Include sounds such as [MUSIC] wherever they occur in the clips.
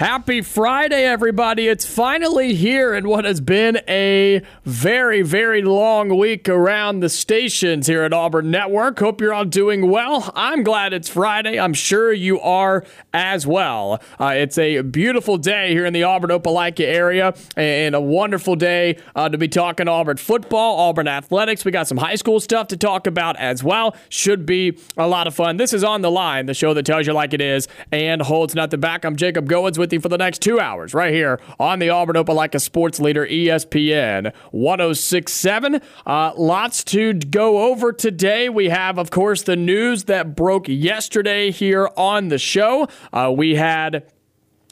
Happy Friday, everybody. It's finally here in what has been a very, very long week around the stations here at Auburn Network. Hope you're all doing well. I'm glad it's Friday. I'm sure you are as well. Uh, it's a beautiful day here in the Auburn Opelika area and a wonderful day uh, to be talking Auburn football, Auburn athletics. We got some high school stuff to talk about as well. Should be a lot of fun. This is On the Line, the show that tells you like it is and holds nothing back. I'm Jacob Goins with you for the next two hours right here on the Auburn Opelika Sports Leader ESPN 1067. Uh, lots to go over today. We have, of course, the news that broke yesterday here on the show. Uh, we had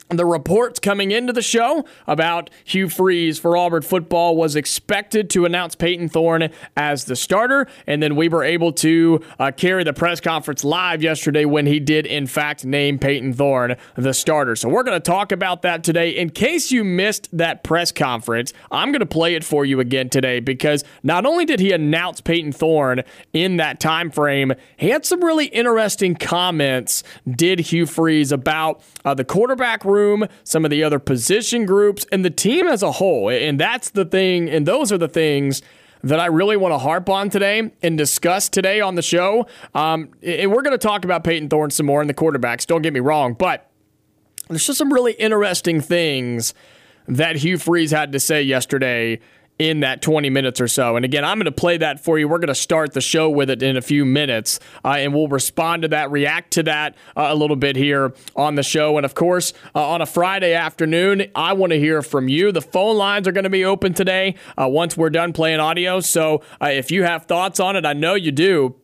the reports coming into the show about Hugh Freeze for Auburn football was expected to announce Payton Thorne as the starter, and then we were able to uh, carry the press conference live yesterday when he did, in fact, name Payton Thorne the starter. So we're going to talk about that today. In case you missed that press conference, I'm going to play it for you again today because not only did he announce Payton Thorne in that time frame, he had some really interesting comments. Did Hugh Freeze about uh, the quarterback room? Some of the other position groups, and the team as a whole. And that's the thing, and those are the things that I really want to harp on today and discuss today on the show. Um, and we're going to talk about Payton Thorne some more in the quarterbacks, don't get me wrong, but there's just some really interesting things that Hugh Freeze had to say yesterday in that 20 minutes or so. And again, I'm going to play that for you. We're going to start the show with it in a few minutes, uh, and we'll respond to that, react to that uh, a little bit here on the show. And of course, uh, on a Friday afternoon, I want to hear from you. The phone lines are going to be open today uh, once we're done playing audio. So uh, if you have thoughts on it, I know you do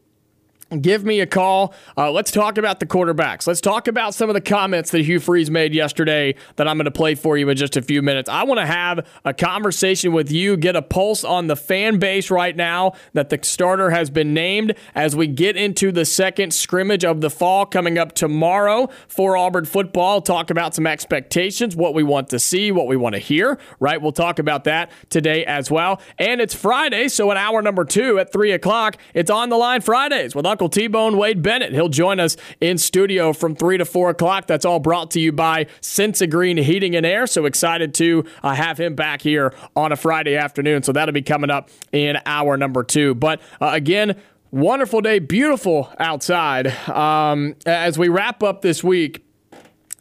give me a call. Uh, let's talk about the quarterbacks. Let's talk about some of the comments that Hugh Freeze made yesterday that I'm going to play for you in just a few minutes. I want to have a conversation with you, get a pulse on the fan base right now that the starter has been named as we get into the second scrimmage of the fall coming up tomorrow for Auburn football. Talk about some expectations, what we want to see, what we want to hear, right? We'll talk about that today as well. And it's Friday, so in hour number two at 3 o'clock, it's on the line Fridays with Uncle T Bone Wade Bennett. He'll join us in studio from 3 to 4 o'clock. That's all brought to you by Sensigreen Heating and Air. So excited to uh, have him back here on a Friday afternoon. So that'll be coming up in hour number two. But uh, again, wonderful day, beautiful outside. Um, as we wrap up this week,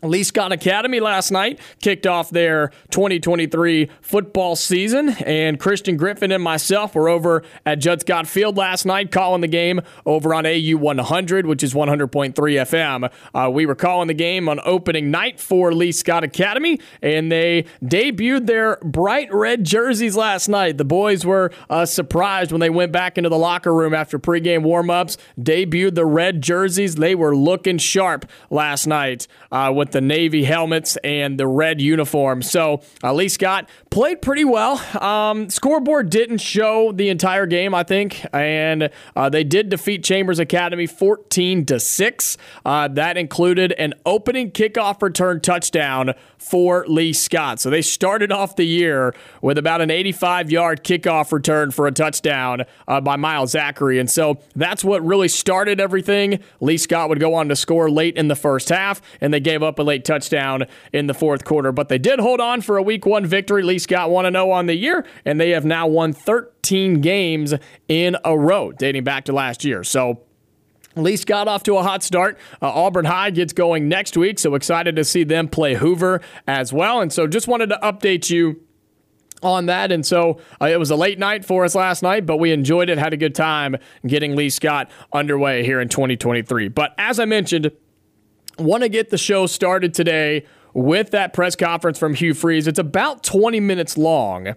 Lee Scott Academy last night kicked off their 2023 football season, and Christian Griffin and myself were over at Judd Scott Field last night calling the game over on AU 100, which is 100.3 FM. Uh, we were calling the game on opening night for Lee Scott Academy, and they debuted their bright red jerseys last night. The boys were uh, surprised when they went back into the locker room after pregame warmups, debuted the red jerseys. They were looking sharp last night uh, with the navy helmets and the red uniform. So uh, Lee Scott played pretty well. Um, scoreboard didn't show the entire game, I think, and uh, they did defeat Chambers Academy 14 to six. Uh, that included an opening kickoff return touchdown for Lee Scott. So they started off the year with about an 85 yard kickoff return for a touchdown uh, by Miles Zachary. And so that's what really started everything. Lee Scott would go on to score late in the first half, and they gave up a late touchdown in the fourth quarter. But they did hold on for a week one victory. Lee Scott 1 0 on the year, and they have now won 13 games in a row dating back to last year. So Lee Scott off to a hot start. Uh, Auburn High gets going next week, so excited to see them play Hoover as well. And so just wanted to update you on that. And so uh, it was a late night for us last night, but we enjoyed it, had a good time getting Lee Scott underway here in 2023. But as I mentioned, want to get the show started today with that press conference from Hugh Freeze. It's about 20 minutes long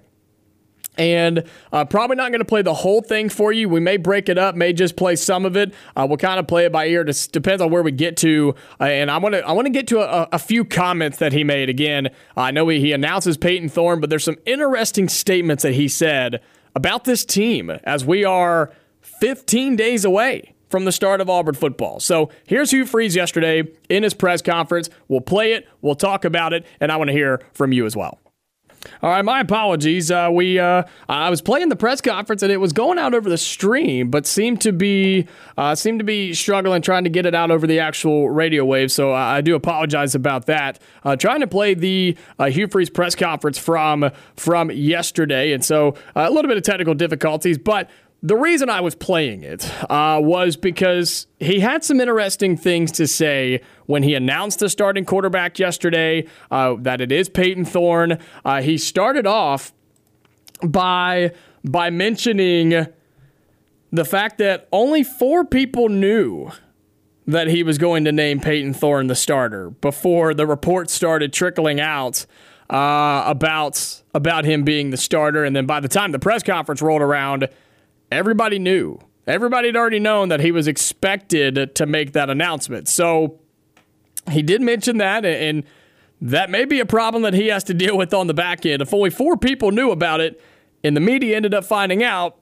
and uh, probably not going to play the whole thing for you. We may break it up, may just play some of it. Uh, we'll kind of play it by ear. It depends on where we get to. Uh, and I want to I want to get to a, a, few comments that he made. Again, I know he, he announces Payton Thorne, but there's some interesting statements that he said about this team as we are 15 days away from the start of Auburn football. So here's Hugh Freeze yesterday in his press conference. We'll play it, we'll talk about it, and I want to hear from you as well. All right, my apologies. Uh, we uh, I was playing the press conference and it was going out over the stream, but seemed to be uh, seemed to be struggling trying to get it out over the actual radio wave. So uh, I do apologize about that. Uh, trying to play the uh, Hugh Freeze press conference from from yesterday, and so a little bit of technical difficulties, but the reason I was playing it uh, was because he had some interesting things to say when he announced the starting quarterback yesterday, uh, that it is Payton Thorne. Uh, he started off by by mentioning the fact that only four people knew that he was going to name Payton Thorne the starter before the reports started trickling out uh, about about him being the starter, and then by the time the press conference rolled around everybody knew. Everybody had already known that he was expected to make that announcement. So he did mention that, and that may be a problem that he has to deal with on the back end. If only four people knew about it and the media ended up finding out,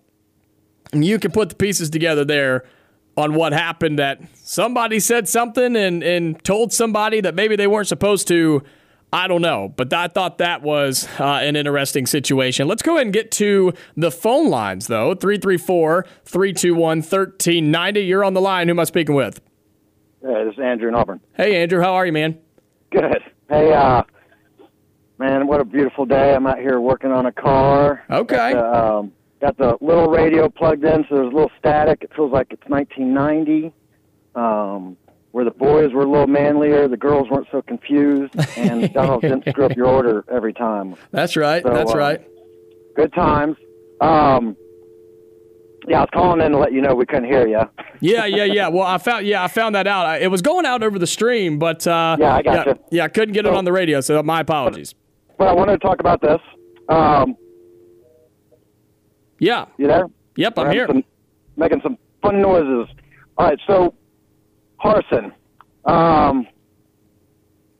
you can put the pieces together there on what happened that somebody said something and, and told somebody that maybe they weren't supposed to I don't know, but I thought that was uh, an interesting situation. Let's go ahead and get to the phone lines, though 334 321 1390. You're on the line. Who am I speaking with? Hey, this is Andrew in Auburn. Hey, Andrew. How are you, man? Good. Hey, uh, man, what a beautiful day. I'm out here working on a car. Okay. Got the, um, got the little radio plugged in, so there's a little static. It feels like it's 1990. Um, where the boys were a little manlier, the girls weren't so confused, and [LAUGHS] Donald didn't screw up your order every time. That's right. So, That's uh, right. Good times. Um, yeah, I was calling in to let you know we couldn't hear you. yeah, yeah, yeah. Well, I [LAUGHS] found yeah, I found that out. It was going out over the stream, but uh, yeah, I got yeah, Yeah, I couldn't get so, it on the radio, so my apologies. But I wanted to talk about this. Um, yeah. You there? Yep, I'm here. Some, making some fun noises. All right, so Harsin. Um,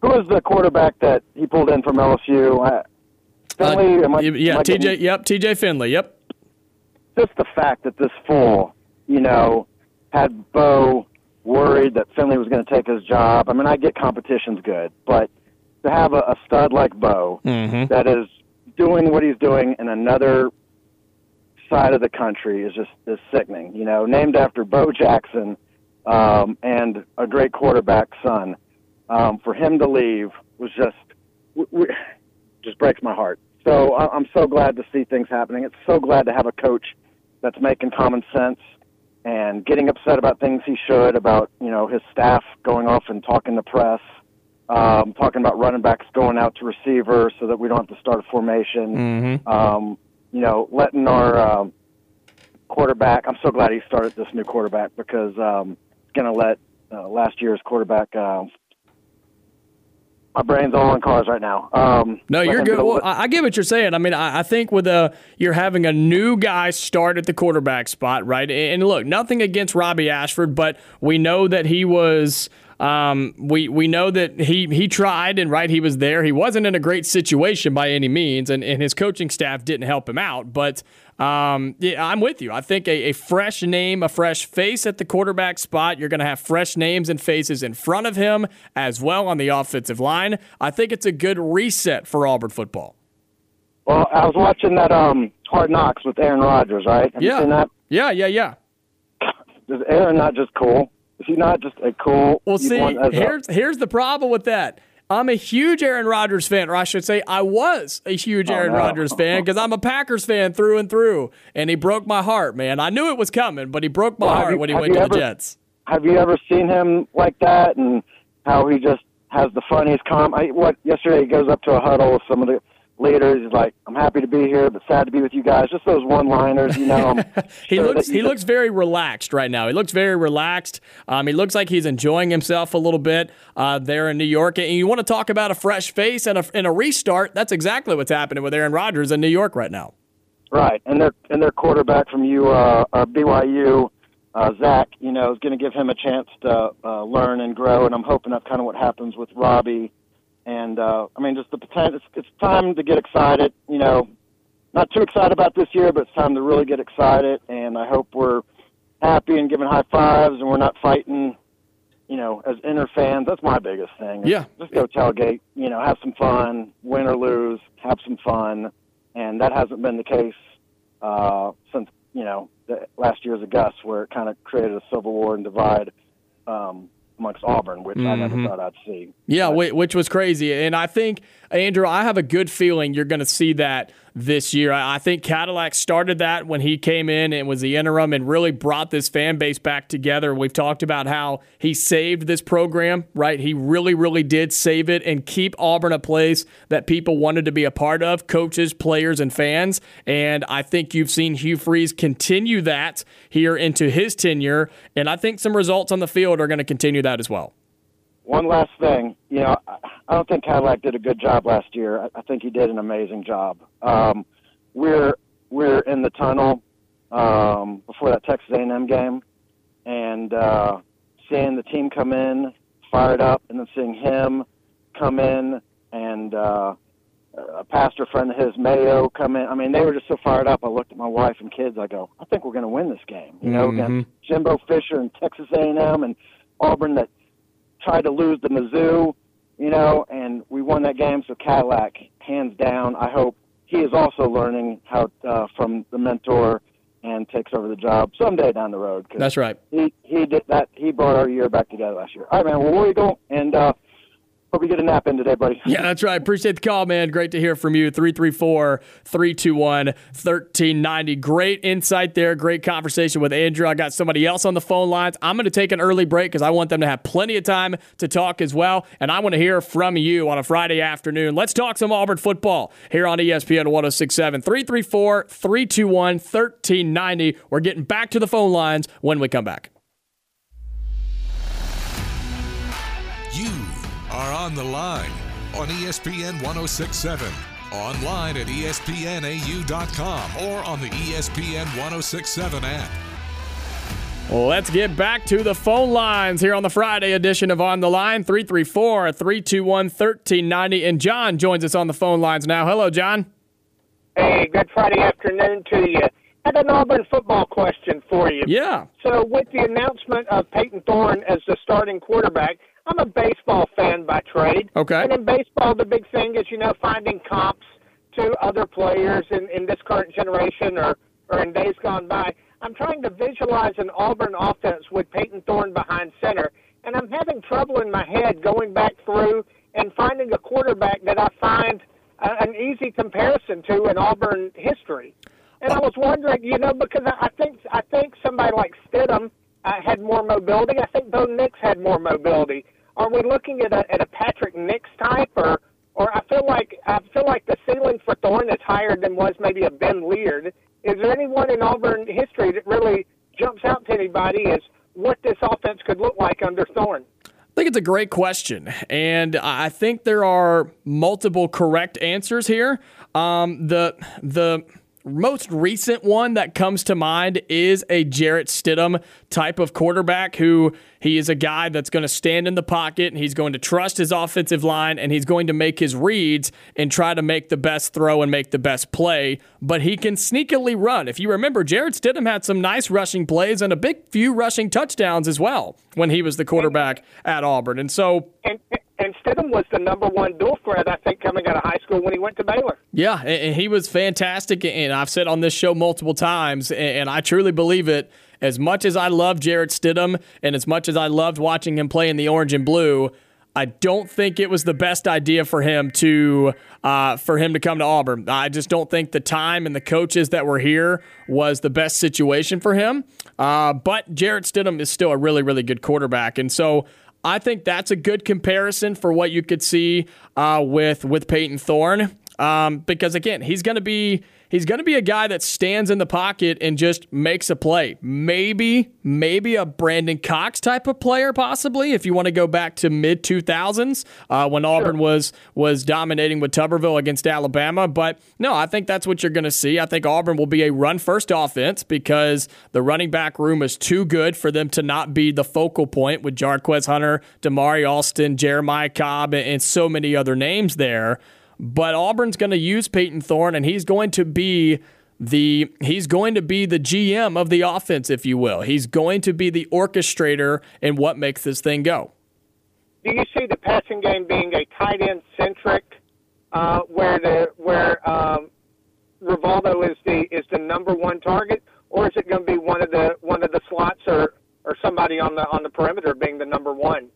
who was the quarterback that he pulled in from LSU? Finley? Uh, I, yeah, TJ. Getting, yep, TJ Finley. Yep. Just the fact that this fool, you know, had Bo worried that Finley was going to take his job. I mean, I get competition's good, but to have a, a stud like Bo mm-hmm. that is doing what he's doing in another side of the country is just is sickening. You know, named after Bo Jackson um, and a great quarterback son. Um, for him to leave was just w- w- just breaks my heart. So I- I'm so glad to see things happening. It's so glad to have a coach that's making common sense and getting upset about things he should about you know his staff going off and talking to press, um, talking about running backs going out to receiver so that we don't have to start a formation. Mm-hmm. Um, you know, letting our um, quarterback. I'm so glad he started this new quarterback because um, going to let uh, last year's quarterback. Uh, my brain's all on cars right now. Um, no, you're good. Well, I get what you're saying. I mean, I, I think with a you're having a new guy start at the quarterback spot, right? And look, nothing against Robbie Ashford, but we know that he was um, we we know that he he tried and right he was there. He wasn't in a great situation by any means, and, and his coaching staff didn't help him out. But um, yeah, I'm with you. I think a, a fresh name, a fresh face at the quarterback spot. You're going to have fresh names and faces in front of him as well on the offensive line. I think it's a good reset for Auburn football. Well, I was watching that um, Hard Knocks with Aaron Rodgers, right? Have yeah. Yeah, yeah, yeah. Is Aaron not just cool? Is he not just a cool? Well, see, here's a- here's the problem with that. I'm a huge Aaron Rodgers fan, or I should say, I was a huge oh, Aaron oh, no. Rodgers fan because I'm a Packers fan through and through, and he broke my heart, man. I knew it was coming, but he broke my well, heart you, when he went to ever, the Jets. Have you ever seen him like that, and how he just has the funniest com? I, what yesterday he goes up to a huddle with some of the leaders. He's like, I'm happy to be here, but sad to be with you guys. Just those one-liners, you know. [LAUGHS] he looks he looks very relaxed right now. He looks very relaxed. Um, he looks like he's enjoying himself a little bit uh, there in New York. And you want to talk about a fresh face and a, and a restart? That's exactly what's happening with Aaron Rodgers in New York right now. Right, and their and their quarterback from you, uh, uh, BYU, uh, Zach, you know, is going to give him a chance to uh, learn and grow. And I'm hoping that's kind of what happens with Robbie and uh, I mean, just the potential. It's, it's time to get excited. You know, not too excited about this year, but it's time to really get excited. And I hope we're happy and giving high fives, and we're not fighting. You know, as inner fans, that's my biggest thing. Yeah, just go tailgate. You know, have some fun, win or lose, have some fun, and that hasn't been the case uh, since you know the last year's Augusta, where it kind of created a civil war and divide. Um, amongst Auburn, which mm-hmm. I never mm-hmm. thought I'd see. Yeah, but, which was crazy. And I think, Andrew, I have a good feeling you're going to see that this year. I think Cadillac started that when he came in and was the interim and really brought this fan base back together. We've talked about how he saved this program, right? He really, really did save it and keep Auburn a place that people wanted to be a part of, coaches, players, and fans. And I think you've seen Hugh Freeze continue that here into his tenure. And I think some results on the field are going to continue that as well. One last thing, you know, I don't think Cadillac did a good job last year. I think he did an amazing job. Um, we're we're in the tunnel um, before that Texas A&M game, and uh, seeing the team come in fired up, and then seeing him come in and uh, a pastor friend of his, Mayo, come in. I mean, they were just so fired up. I looked at my wife and kids. I go, I think we're going to win this game. You know, mm-hmm. against Jimbo Fisher and Texas A&M and Auburn that tried to lose the Mizzou, you know, and we won that game. So Cadillac, hands down. I hope he is also learning how uh, from the mentor and takes over the job someday down the road. That's right. He he did that. He brought our year back together last year. All right, man. Well, where you go? And uh, Hope you get a nap in today, buddy. Yeah, that's right. Appreciate the call, man. Great to hear from you. 334 321 1390. Great insight there. Great conversation with Andrew. I got somebody else on the phone lines. I'm going to take an early break because I want them to have plenty of time to talk as well. And I want to hear from you on a Friday afternoon. Let's talk some Auburn football here on ESPN 1067. 334 321 1390. We're getting back to the phone lines when we come back. Are on the line on ESPN 1067, online at espnau.com, or on the ESPN 1067 app. Let's get back to the phone lines here on the Friday edition of On the Line 334 321 1390. And John joins us on the phone lines now. Hello, John. Hey, good Friday afternoon to you. I had an Auburn football question for you. Yeah. So, with the announcement of Payton Thorne as the starting quarterback, I'm a baseball fan by trade. Okay. And in baseball, the big thing is, you know, finding comps to other players in, in this current generation or, or in days gone by. I'm trying to visualize an Auburn offense with Payton Thorne behind center, and I'm having trouble in my head going back through and finding a quarterback that I find a, an easy comparison to in Auburn history. And I was wondering, you know, because I, I think I think somebody like Stidham uh, had more mobility. I think Bo Nix had more mobility. Are we looking at a at a Patrick Nix type, or or I feel like I feel like the ceiling for Thorne is higher than was maybe a Ben Leard. Is there anyone in Auburn history that really jumps out to anybody as what this offense could look like under Thorne? I think it's a great question, and I think there are multiple correct answers here. Um, the the most recent one that comes to mind is a Jarrett Stidham type of quarterback who he is a guy that's going to stand in the pocket and he's going to trust his offensive line and he's going to make his reads and try to make the best throw and make the best play. But he can sneakily run. If you remember, Jarrett Stidham had some nice rushing plays and a big few rushing touchdowns as well when he was the quarterback at Auburn. And so. And, Stidham was the number one dual threat, I think, coming out of high school when he went to Baylor. Yeah, and he was fantastic. And I've said on this show multiple times, and I truly believe it as much as I love Jarrett Stidham and as much as I loved watching him play in the orange and blue, I don't think it was the best idea for him to uh, for him to come to Auburn. I just don't think the time and the coaches that were here was the best situation for him. Uh, but Jarrett Stidham is still a really really good quarterback, and so I think that's a good comparison for what you could see uh, with with Payton Thorne. Um, because again, he's going to be he's going to be a guy that stands in the pocket and just makes a play. Maybe maybe a Brandon Cox type of player, possibly if you want to go back to mid two thousands uh, when Auburn sure. was was dominating with Tuberville against Alabama. But no, I think that's what you're going to see. I think Auburn will be a run first offense because the running back room is too good for them to not be the focal point with Jarquez Hunter, Damari Alston, Jeremiah Cobb, and so many other names there. But Auburn's going to use Payton Thorne, and he's going to be the he's going to be the GM of the offense, if you will. He's going to be the orchestrator in what makes this thing go. Do you see the passing game being a tight end centric, uh, where the where um, Rivaldo is the is the number one target, or is it going to be one of the one of the slots or or somebody on the on the perimeter being the number one?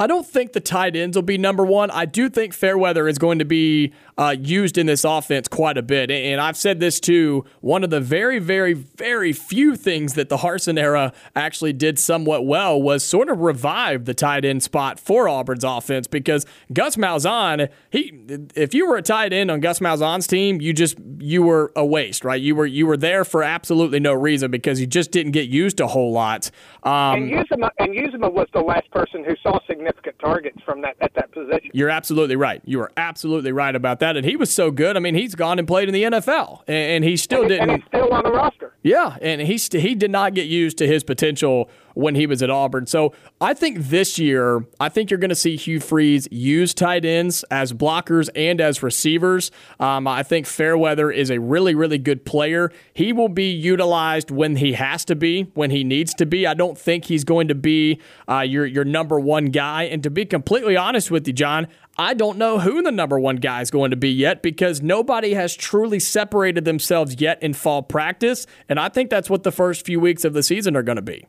I don't think the tight ends will be number one. I do think Fairweather is going to be uh, used in this offense quite a bit. And I've said this too. One of the very, very, very few things that the Harsin era actually did somewhat well was sort of revive the tight end spot for Auburn's offense because Gus Malzahn, he, if you were a tight end on Gus Malzahn's team, you just you were a waste, right? You were you were there for absolutely no reason because you just didn't get used a whole lot. Um, and Uzomah and Uzomah was the last person who saw significant significant targets from that at that position. You're absolutely right. You are absolutely right about that. And he was so good. I mean, he's gone and played in the NFL, and, he still and, didn't. And he's still on the roster. Yeah, and he st- he did not get used to his potential when he was at Auburn. So I think this year, I think you're going to see Hugh Freeze use tight ends as blockers and as receivers. Um, I think Fairweather is a really, really good player. He will be utilized when he has to be, when he needs to be. I don't think he's going to be uh, your your number one guy. And to be completely honest with you, John, I don't know who the number one guy is going to be yet because nobody has truly separated themselves yet in fall practice. And I think that's what the first few weeks of the season are going to be.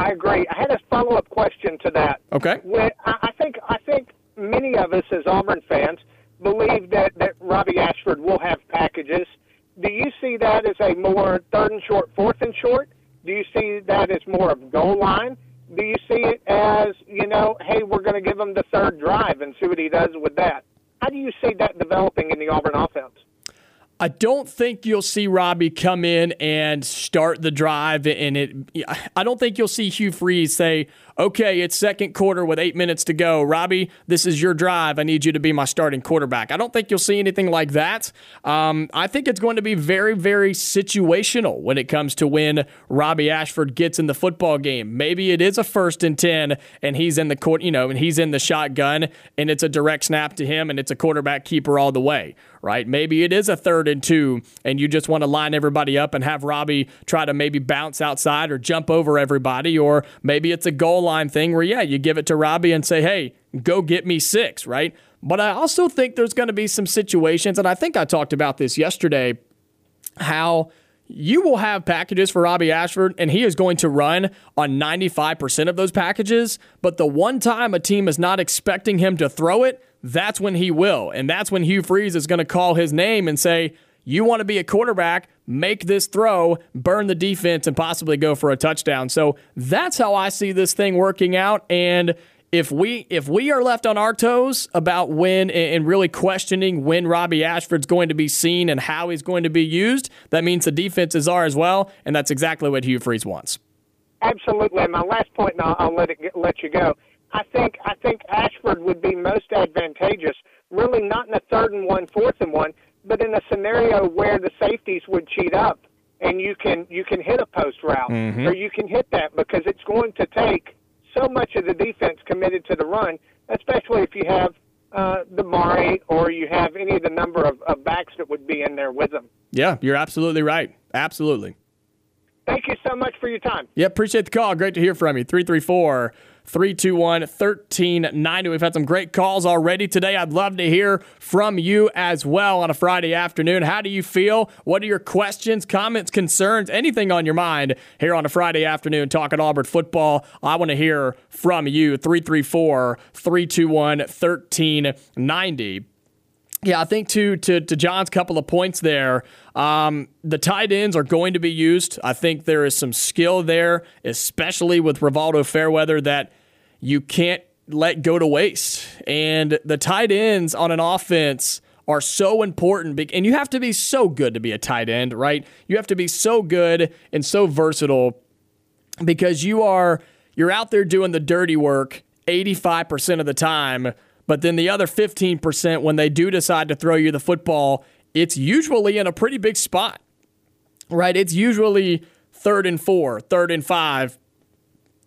I agree. I had a follow up question to that. Okay. When, I think I think many of us as Auburn fans believe that that Robbie Ashford will have packages. Do you see that as a more third and short, fourth and short? Do you see that as more of goal line? Do you see it as you know, hey, we're going to give him the third drive and see what he does with that? How do you see that developing in the Auburn offense? I don't think you'll see Robbie come in and start the drive, and it. I don't think you'll see Hugh Freeze say, okay, it's second quarter with eight minutes to go. Robbie, this is your drive. I need you to be my starting quarterback. I don't think you'll see anything like that. Um, I think it's going to be very, very situational when it comes to when Robbie Ashford gets in the football game. Maybe it is a first and 10 and he's in the court, you know, and he's in the shotgun and it's a direct snap to him and it's a quarterback keeper all the way, right? Maybe it is a third and two and you just want to line everybody up and have Robbie try to maybe bounce outside or jump over everybody, or maybe it's a goal line thing where, yeah, you give it to Robbie and say, hey, go get me six, right? But I also think there's going to be some situations, and I think I talked about this yesterday, how you will have packages for Robbie Ashford, and he is going to run on 95% of those packages. But the one time a team is not expecting him to throw it, that's when he will. And that's when Hugh Freeze is going to call his name and say, You want to be a quarterback, make this throw, burn the defense, and possibly go for a touchdown. So that's how I see this thing working out. And if we if we are left on our toes about when and really questioning when Robbie Ashford's going to be seen and how he's going to be used, that means the defenses are as well, and that's exactly what Hugh Freeze wants. Absolutely. And my last point, and I'll, I'll let it let you go. I think I think Ashford would be most advantageous, really not in a third and one, fourth and one, but in a scenario where the safeties would cheat up and you can you can hit a post route mm-hmm. or you can hit that because it's going to take so much of the defense committed to the run, especially if you have uh, Damari or you have any of the number of, of backs that would be in there with them. Yeah, you're absolutely right. Absolutely. Thank you so much for your time. Yeah, appreciate the call. Great to hear from you. 334 321 1390. We've had some great calls already today. I'd love to hear from you as well on a Friday afternoon. How do you feel? What are your questions, comments, concerns, anything on your mind here on a Friday afternoon talking Auburn football? I want to hear from you. 334 321 1390. Yeah, I think to to to John's couple of points there, um, the tight ends are going to be used. I think there is some skill there, especially with Rivaldo Fairweather, that you can't let go to waste. And the tight ends on an offense are so important. And you have to be so good to be a tight end, right? You have to be so good and so versatile because you are you're out there doing the dirty work 85% of the time, but then the other 15% when they do decide to throw you the football, it's usually in a pretty big spot. Right? It's usually third and four, third and 5,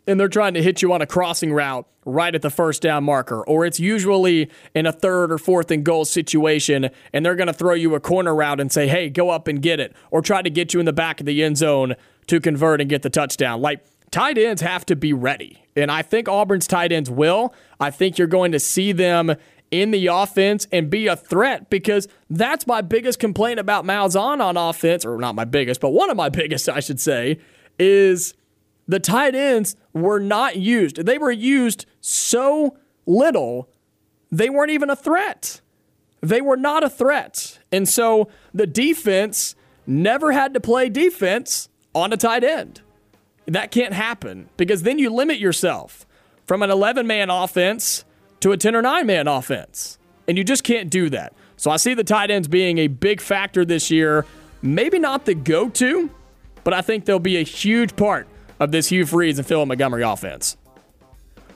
and they're trying to hit you on a crossing route right at the first down marker, or it's usually in a third or fourth and goal situation, and they're going to throw you a corner route and say, hey, go up and get it, or try to get you in the back of the end zone to convert and get the touchdown. Like, tight ends have to be ready, and I think Auburn's tight ends will. I think you're going to see them in the offense and be a threat because that's my biggest complaint about Malzahn on offense, or not my biggest, but one of my [LAUGHS] biggest, I should say, is the tight ends were not used. They were used so little, they weren't even a threat. They were not a threat. And so the defense never had to play defense on a tight end. That can't happen because then you limit yourself from an 11 man offense to a 10 or 9 man offense. And you just can't do that. So I see the tight ends being a big factor this year. Maybe not the go to, but I think they'll be a huge part of this Hugh Freeze and Phil Montgomery offense.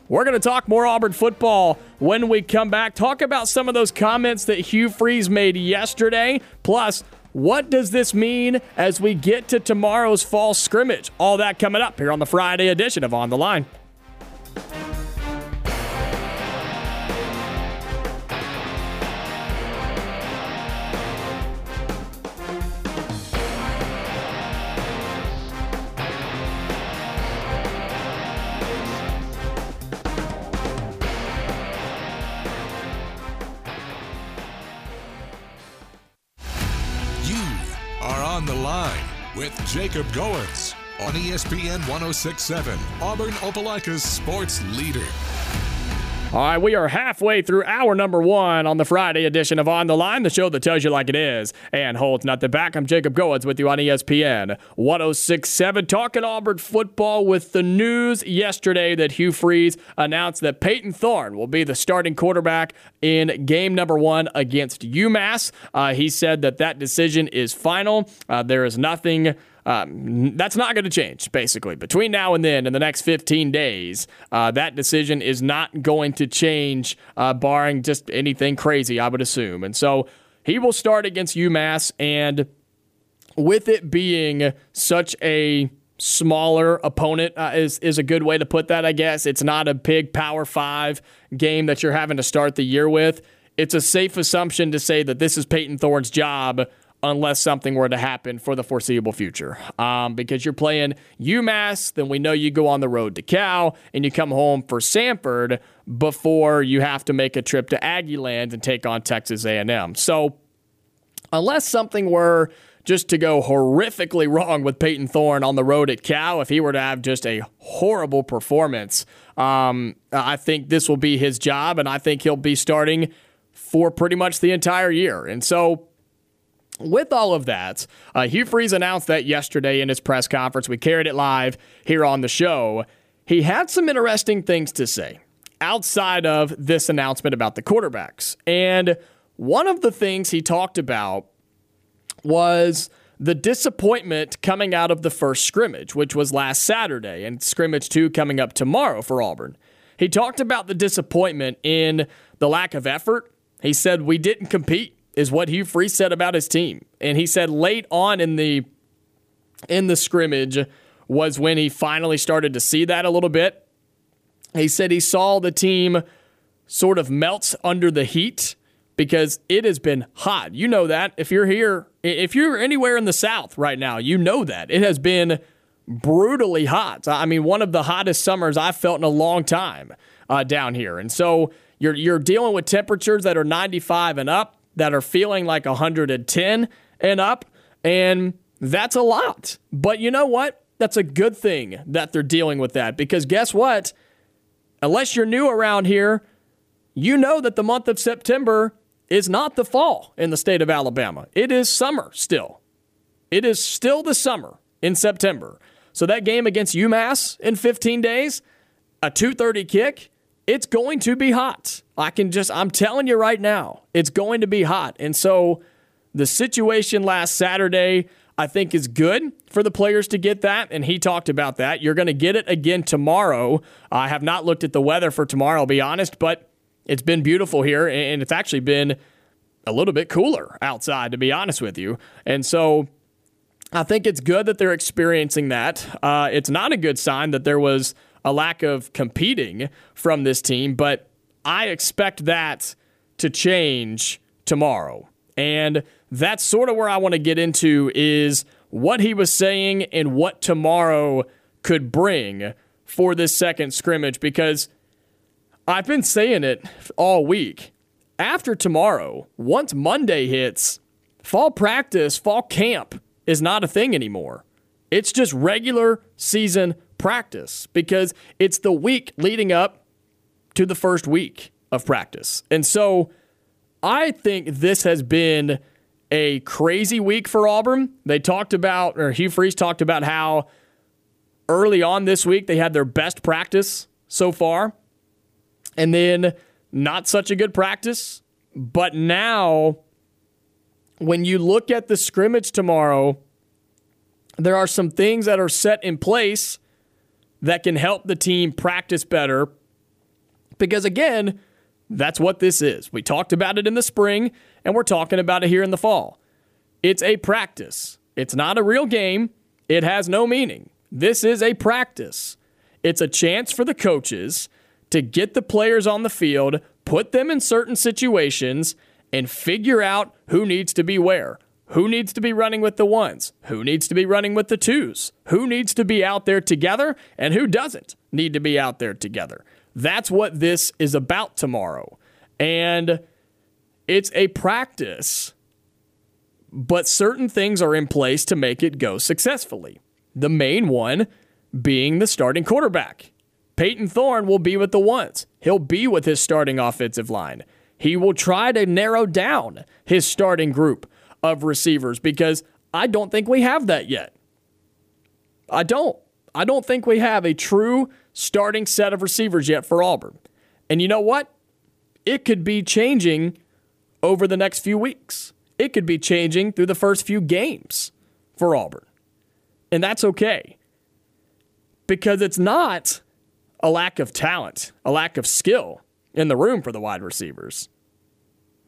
We're going to talk more Auburn football when we come back. Talk about some of those comments that Hugh Freeze made yesterday. Plus, what does this mean as we get to tomorrow's fall scrimmage? All that coming up here on the Friday edition of On the Line. With Jacob Goins on ESPN 1067, Auburn Opelika's sports leader. All right, we are halfway through hour number one on the Friday edition of On the Line, the show that tells you like it is and holds not the back. I'm Jacob Goins with you on ESPN 1067, talking Auburn football with the news yesterday that Hugh Freeze announced that Payton Thorne will be the starting quarterback in game number one against UMass. Uh, he said that that decision is final. Uh, there is nothing um, that's not going to change, basically. Between now and then, in the next 15 days, uh, that decision is not going to change, uh, barring just anything crazy, I would assume. And so he will start against UMass, and with it being such a smaller opponent uh, is is a good way to put that. I guess it's not a big Power Five game that you're having to start the year with. It's a safe assumption to say that this is Payton Thorne's job unless something were to happen for the foreseeable future. Um, because you're playing UMass, then we know you go on the road to Cal and you come home for Samford before you have to make a trip to Aggieland and take on Texas A&M. So unless something were just to go horrifically wrong with Payton Thorne on the road at Cal, if he were to have just a horrible performance, um, I think this will be his job, and I think he'll be starting for pretty much the entire year. And so with all of that, uh, Hugh Freeze announced that yesterday in his press conference. We carried it live here on the show. He had some interesting things to say outside of this announcement about the quarterbacks. And one of the things he talked about was the disappointment coming out of the first scrimmage, which was last Saturday, and scrimmage two coming up tomorrow for Auburn. He talked about the disappointment in the lack of effort. He said, We didn't compete is what Hugh Freeze said about his team. And he said late on in the in the scrimmage was when he finally started to see that a little bit. He said he saw the team sort of melts under the heat because it has been hot. You know that. If you're here, if you're anywhere in the South right now, you know that. It has been brutally hot. I mean, one of the hottest summers I've felt in a long time uh, down here. And so you're, you're dealing with temperatures that are 95 and up that are feeling like 110 and up, and that's a lot. But you know what? That's a good thing that they're dealing with that because guess what? Unless you're new around here, you know that the month of September is not the fall in the state of Alabama. It is summer still. It is still the summer in September. So that game against UMass in 15 days, a 2:30 kick, it's going to be hot. I can just, I'm telling you right now, it's going to be hot. And so the situation last Saturday, I think, is good for the players to get that. And he talked about that. You're going to get it again tomorrow. I have not looked at the weather for tomorrow, I'll be honest, but it's been beautiful here. And it's actually been a little bit cooler outside, to be honest with you. And so I think it's good that they're experiencing that. Uh, it's not a good sign that there was a lack of competing from this team, but I expect that to change tomorrow. And that's sort of where I want to get into is what he was saying and what tomorrow could bring for this second scrimmage because I've been saying it all week. After tomorrow, once Monday hits, fall practice, fall camp is not a thing anymore. It's just regular season practice because it's the week leading up to the first week of practice. And so I think this has been a crazy week for Auburn. They talked about, or Hugh Freeze talked about how early on this week they had their best practice so far, and then not such a good practice. But now, when you look at the scrimmage tomorrow, there are some things that are set in place that can help the team practice better. Because again, that's what this is. We talked about it in the spring, and we're talking about it here in the fall. It's a practice, it's not a real game, it has no meaning. This is a practice. It's a chance for the coaches to get the players on the field, put them in certain situations, and figure out who needs to be where. Who needs to be running with the ones? Who needs to be running with the twos? Who needs to be out there together? And who doesn't need to be out there together? That's what this is about tomorrow. And it's a practice, but certain things are in place to make it go successfully. The main one being the starting quarterback. Payton Thorne will be with the ones, he'll be with his starting offensive line. He will try to narrow down his starting group of receivers because I don't think we have that yet. I don't. I don't think we have a true starting set of receivers yet for Auburn. And you know what? It could be changing over the next few weeks. It could be changing through the first few games for Auburn. And that's okay. Because it's not a lack of talent, a lack of skill in the room for the wide receivers.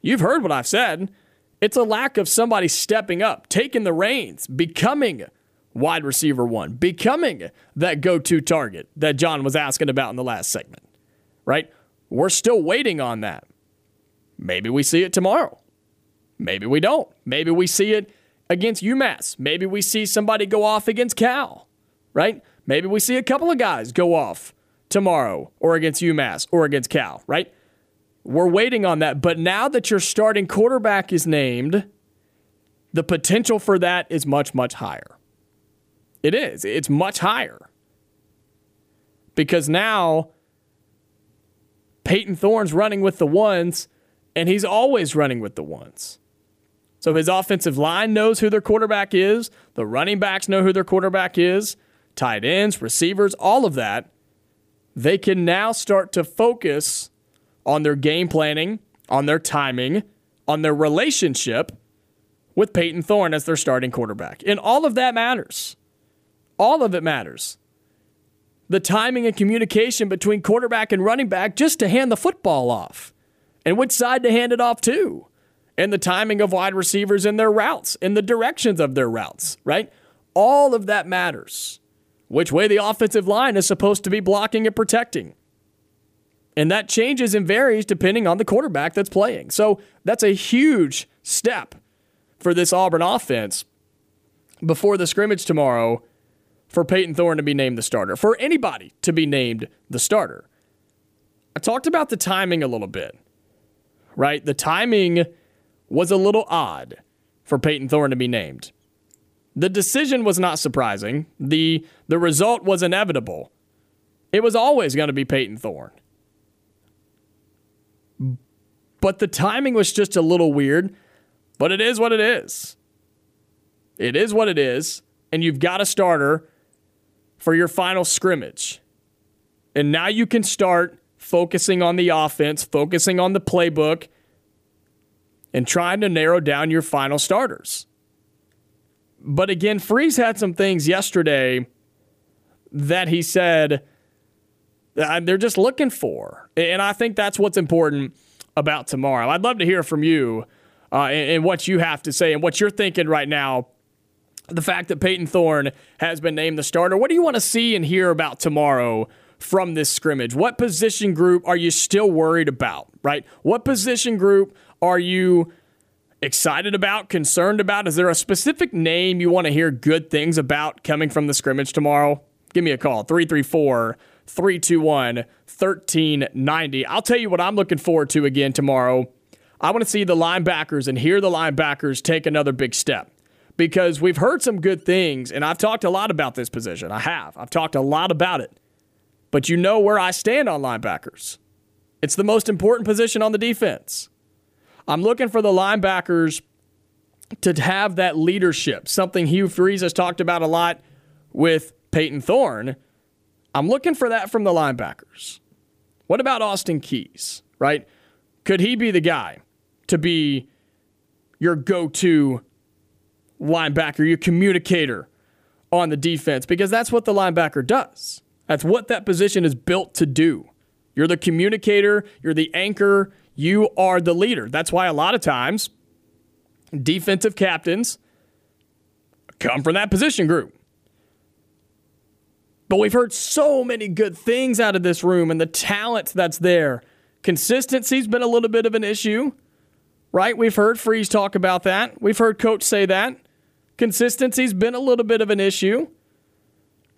You've heard what I've said. It's a lack of somebody stepping up, taking the reins, becoming wide receiver one, becoming that go to target that John was asking about in the last segment, right? We're still waiting on that. Maybe we see it tomorrow. Maybe we don't. Maybe we see it against UMass. Maybe we see somebody go off against Cal, right? Maybe we see a couple of guys go off tomorrow or against UMass or against Cal, right? We're waiting on that. But now that your starting quarterback is named, the potential for that is much, much higher. It is. It's much higher. Because now Payton Thorne's running with the ones, and he's always running with the ones. So his offensive line knows who their quarterback is, the running backs know who their quarterback is, tight ends, receivers, all of that. They can now start to focus on their game planning, on their timing, on their relationship with Payton Thorne as their starting quarterback. And all of that matters. All of it matters. The timing and communication between quarterback and running back just to hand the football off and which side to hand it off to. And the timing of wide receivers and their routes and the directions of their routes, right? All of that matters. Which way the offensive line is supposed to be blocking and protecting. And that changes and varies depending on the quarterback that's playing. So that's a huge step for this Auburn offense before the scrimmage tomorrow for Payton Thorne to be named the starter, for anybody to be named the starter. I talked about the timing a little bit, right? The timing was a little odd for Payton Thorne to be named. The decision was not surprising. The, the result was inevitable. It was always going to be Payton Thorne. But the timing was just a little weird. But it is what it is. It is what it is. And you've got a starter for your final scrimmage. And now you can start focusing on the offense, focusing on the playbook, and trying to narrow down your final starters. But again, Freeze had some things yesterday that he said they're just looking for. And I think that's what's important about tomorrow. I'd love to hear from you uh, and, and what you have to say and what you're thinking right now. The fact that Payton Thorne has been named the starter. What do you want to see and hear about tomorrow from this scrimmage? What position group are you still worried about, right? What position group are you excited about, concerned about? Is there a specific name you want to hear good things about coming from the scrimmage tomorrow? Give me a call 334 321 1390. I'll tell you what I'm looking forward to again tomorrow. I want to see the linebackers and hear the linebackers take another big step because we've heard some good things, and I've talked a lot about this position. I have. I've talked a lot about it. But you know where I stand on linebackers. It's the most important position on the defense. I'm looking for the linebackers to have that leadership, something Hugh Freeze has talked about a lot with Payton Thorne. I'm looking for that from the linebackers. What about Austin Keys, right? Could he be the guy to be your go to linebacker, your communicator on the defense? Because that's what the linebacker does. That's what that position is built to do. You're the communicator, you're the anchor, you are the leader. That's why a lot of times defensive captains come from that position group. But we've heard so many good things out of this room and the talent that's there. Consistency's been a little bit of an issue, right? We've heard Freeze talk about that. We've heard Coach say that. Consistency's been a little bit of an issue.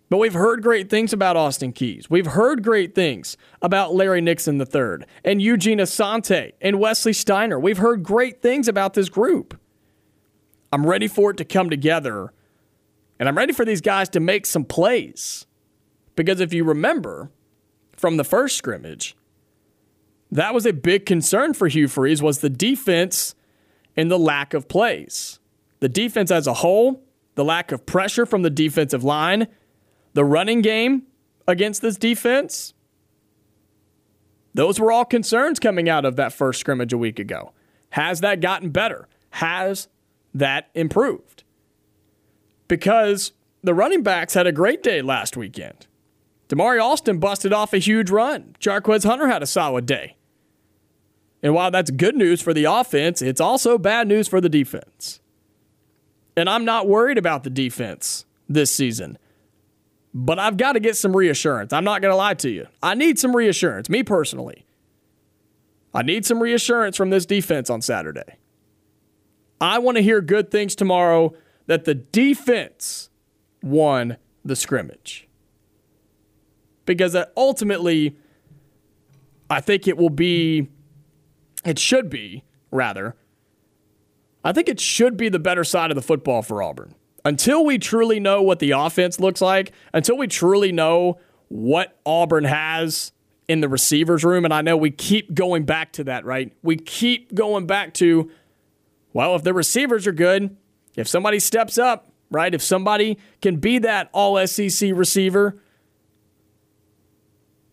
But we've heard great things about Austin Keys. We've heard great things about Larry Nixon III and Eugene Asante and Wesley Steiner. We've heard great things about this group. I'm ready for it to come together, and I'm ready for these guys to make some plays. Because if you remember from the first scrimmage, that was a big concern for Hugh Freeze was the defense and the lack of plays. The defense as a whole, the lack of pressure from the defensive line, the running game against this defense. Those were all concerns coming out of that first scrimmage a week ago. Has that gotten better? Has that improved? Because the running backs had a great day last weekend. Damari Alston busted off a huge run. Jarquez Hunter had a solid day. And while that's good news for the offense, it's also bad news for the defense. And I'm not worried about the defense this season. But I've got to get some reassurance. I'm not going to lie to you. I need some reassurance, me personally. I need some reassurance from this defense on Saturday. I want to hear good things tomorrow that the defense won the scrimmage because ultimately, I think it will be, it should be, rather, I think it should be the better side of the football for Auburn. Until we truly know what the offense looks like, until we truly know what Auburn has in the receivers room, and I know we keep going back to that, right? We keep going back to, well, if the receivers are good, if somebody steps up, right? If somebody can be that all SEC receiver,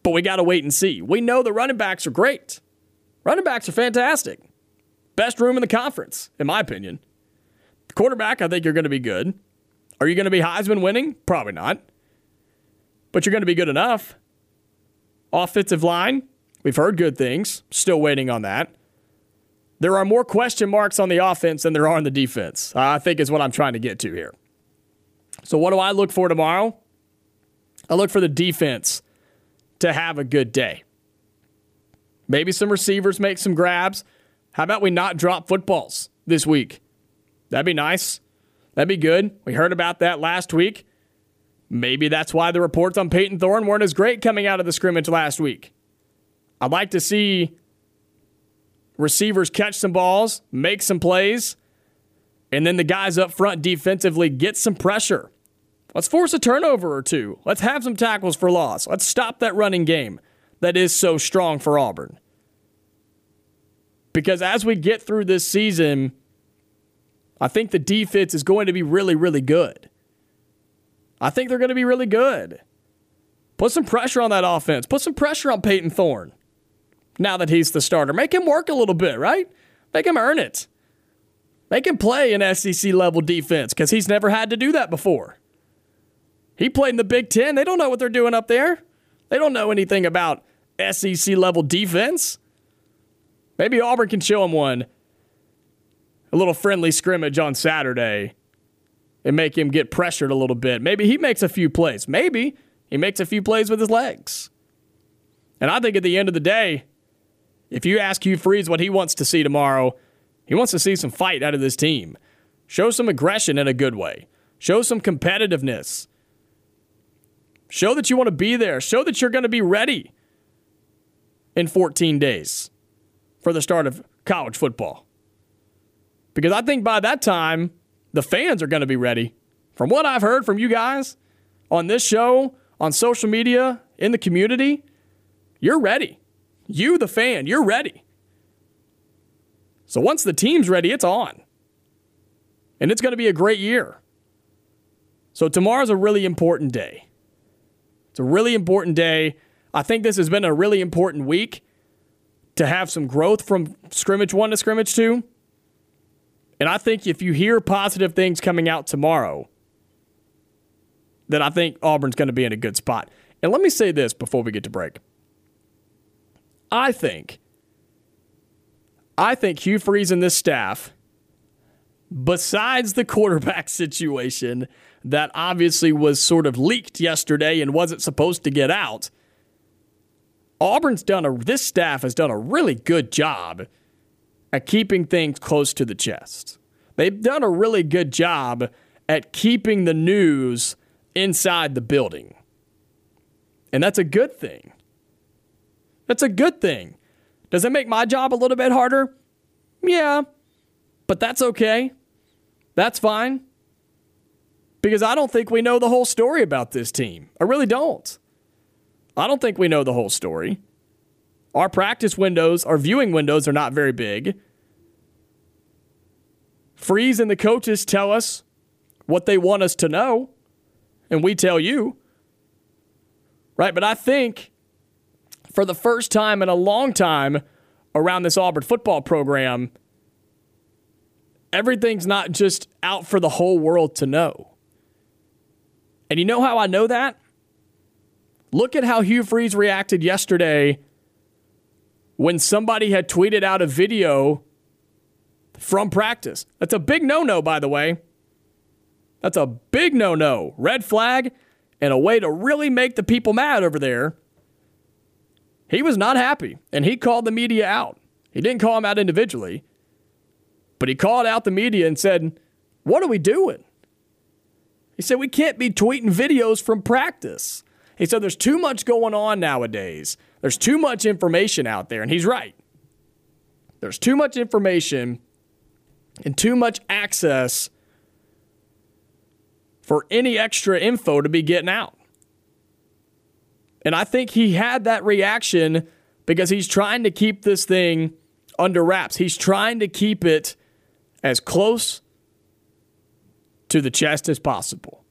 but we got to wait and see. We know the running backs are great. Running backs are fantastic. Best room in the conference, in my opinion. The quarterback, I think you're going to be good. Are you going to be Heisman winning? Probably not. But you're going to be good enough. Offensive line, we've heard good things. Still waiting on that. There are more question marks on the offense than there are on the defense, I think is what I'm trying to get to here. So, what do I look for tomorrow? I look for the defense to have a good day. Maybe some receivers make some grabs. How about we not drop footballs this week? That'd be nice. That'd be good. We heard about that last week. Maybe that's why the reports on Payton Thorne weren't as great coming out of the scrimmage last week. I'd like to see receivers catch some balls, make some plays, and then the guys up front defensively get some pressure. Let's force a turnover or two. Let's have some tackles for loss. Let's stop that running game that is so strong for Auburn. Because as we get through this season, I think the defense is going to be really, really good. I think they're going to be really good. Put some pressure on that offense. Put some pressure on Payton Thorne. now that he's the starter. Make him work a little bit, right? Make him earn it. Make him play an SEC level defense because he's never had to do that before. He played in the Big Ten. They don't know what they're doing up there. They don't know anything about SEC level defense. Maybe Auburn can show him one. A little friendly scrimmage on Saturday and make him get pressured a little bit. Maybe he makes a few plays. Maybe he makes a few plays with his legs. And I think at the end of the day, if you ask Hugh Freeze what he wants to see tomorrow, he wants to see some fight out of this team. Show some aggression in a good way. Show some competitiveness. Show that you want to be there. Show that you're going to be ready in 14 days for the start of college football. Because I think by that time, the fans are going to be ready. From what I've heard from you guys on this show, on social media, in the community, you're ready. You, the fan, you're ready. So once the team's ready, it's on. And it's going to be a great year. So tomorrow's a really important day. It's a really important day. I think this has been a really important week to have some growth from scrimmage one to scrimmage two. And I think if you hear positive things coming out tomorrow, then I think Auburn's going to be in a good spot. And let me say this before we get to break. I think I think Hugh Freeze and this staff, besides the quarterback [LAUGHS] situation that obviously was sort of leaked yesterday and wasn't supposed to get out, Auburn's done a this staff has done a really good job at keeping things close to the chest. They've done a really good job at keeping the news inside the building. And that's a good thing. That's a good thing. Does it make my job a little bit harder? Yeah, but that's okay. That's fine. Because I don't think we know the whole story about this team. I really don't. I don't think we know the whole story. Our practice windows, our viewing windows are not very big. Freeze and the coaches tell us what they want us to know, and we tell you. Right? But I think for the first time in a long time around this Auburn football program, everything's not just out for the whole world to know. And you know how I know that? Look at how Hugh Freeze reacted yesterday when somebody had tweeted out a video from practice. That's a big no no, by the way. That's a big no no. Red flag and a way to really make the people mad over there. He was not happy, and he called the media out. He didn't call them out individually, but he called out the media and said, What are we doing? He said, We can't be tweeting videos from practice. He said, There's too much going on nowadays. There's too much information out there. And he's right. There's too much information and too much access for any extra info to be getting out. And I think he had that reaction because he's trying to keep this thing under wraps. He's trying to keep it as close to the chest as possible.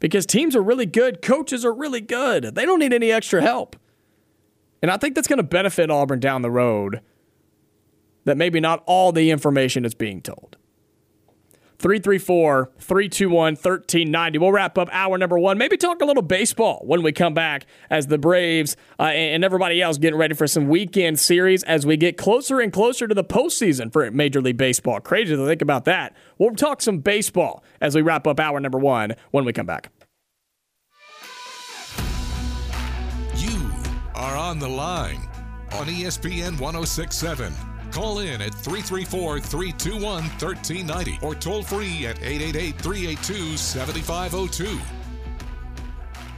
Because teams are really good, coaches are really good. They don't need any extra help. And I think that's going to benefit Auburn down the road that maybe not all the information is being told. 334 321 1390. We'll wrap up hour number one. Maybe talk a little baseball when we come back as the Braves uh, and everybody else getting ready for some weekend series as we get closer and closer to the postseason for Major League Baseball. Crazy to think about that. We'll talk some baseball as we wrap up hour number one when we come back. You are on the line on ESPN 1067. Call in at 334 321 1390 or toll free at 888 382 7502.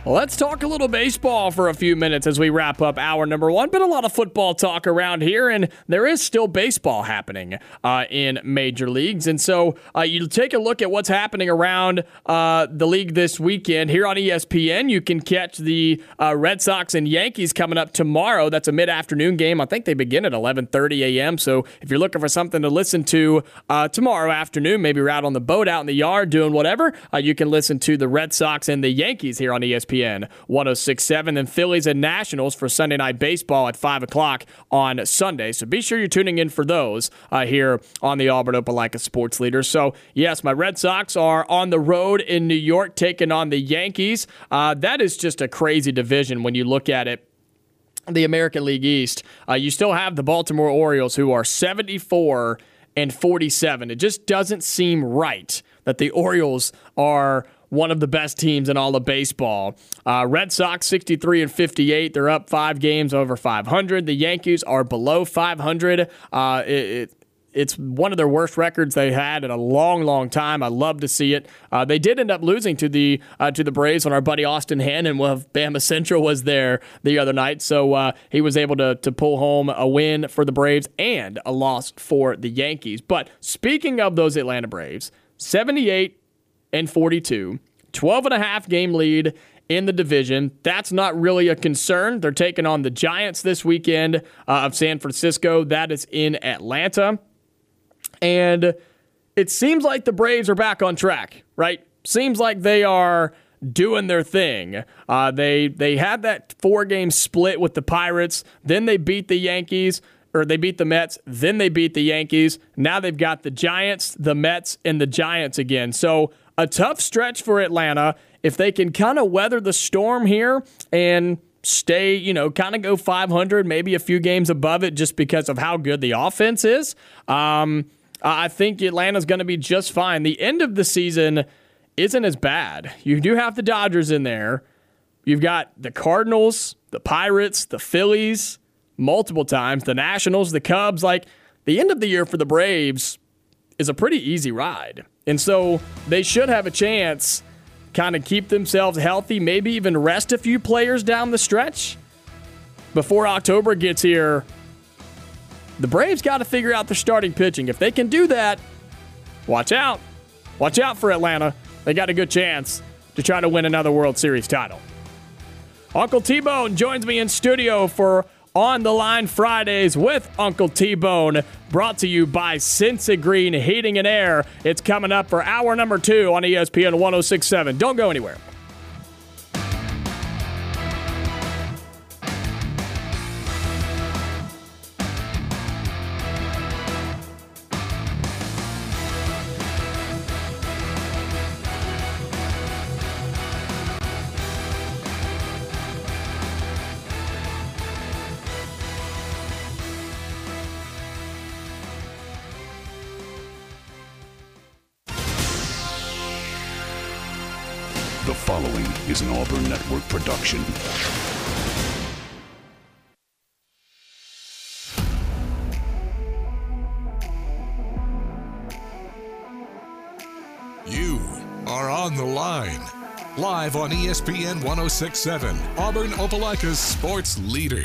Let's talk a little baseball for a few minutes as we wrap up hour number one. Been a lot of football talk around here, and there is still baseball happening uh, in major leagues. And so uh, you take a look at what's happening around uh, the league this weekend here on ESPN. You can catch the uh, Red Sox and Yankees coming up tomorrow. That's a mid-afternoon game. I think they begin at 11:30 a.m. So if you're looking for something to listen to uh, tomorrow afternoon, maybe you're out on the boat, out in the yard, doing whatever, uh, you can listen to the Red Sox and the Yankees here on ESPN. ESPN 1067. Then Phillies and Nationals for Sunday Night Baseball at 5 o'clock on Sunday. So be sure you're tuning in for those uh, here on the Auburn Opelika Sports Leader. So, yes, my Red Sox are on the road in New York taking on the Yankees. Uh, that is just a crazy division when you look at it the American League East, uh, you still have the Baltimore Orioles who are 74 and 47. It just doesn't seem right that the Orioles are one of the best teams in all of baseball. Uh, Red Sox 63 and 58. They're up five games over 500. The Yankees are below 500. Uh, it, it, it's one of their worst records they had in a long, long time. I love to see it. Uh, they did end up losing to the uh, to the Braves when our buddy Austin Hannon of Bama Central was there the other night, so uh, he was able to to pull home a win for the Braves and a loss for the Yankees. But speaking of those Atlanta Braves, 78 and 42, 12 and a half game lead in the division. That's not really a concern. They're taking on the Giants this weekend uh, of San Francisco. That is in Atlanta. And it seems like the Braves are back on track, right? Seems like they are doing their thing. Uh, they they had that four game split with the Pirates, then they beat the Yankees, or they beat the Mets, then they beat the Yankees. Now they've got the Giants, the Mets, and the Giants again. So a tough stretch for Atlanta. If they can kind of weather the storm here and stay, you know, kind of go 500, maybe a few games above it just because of how good the offense is. Um, I think Atlanta's going to be just fine. The end of the season isn't as bad. You do have the Dodgers in there. You've got the Cardinals, the Pirates, the Phillies, multiple times, the Nationals, the Cubs. Like the end of the year for the Braves is a pretty easy ride. And so they should have a chance kind of keep themselves healthy, maybe even rest a few players down the stretch before October gets here the Braves got to figure out their starting pitching. If they can do that, watch out. Watch out for Atlanta. They got a good chance to try to win another World Series title. Uncle T Bone joins me in studio for On the Line Fridays with Uncle T Bone, brought to you by Sensigreen Heating and Air. It's coming up for hour number two on ESPN 1067. Don't go anywhere. Production. You are on the line. Live on ESPN 1067, Auburn Opelika's sports leader.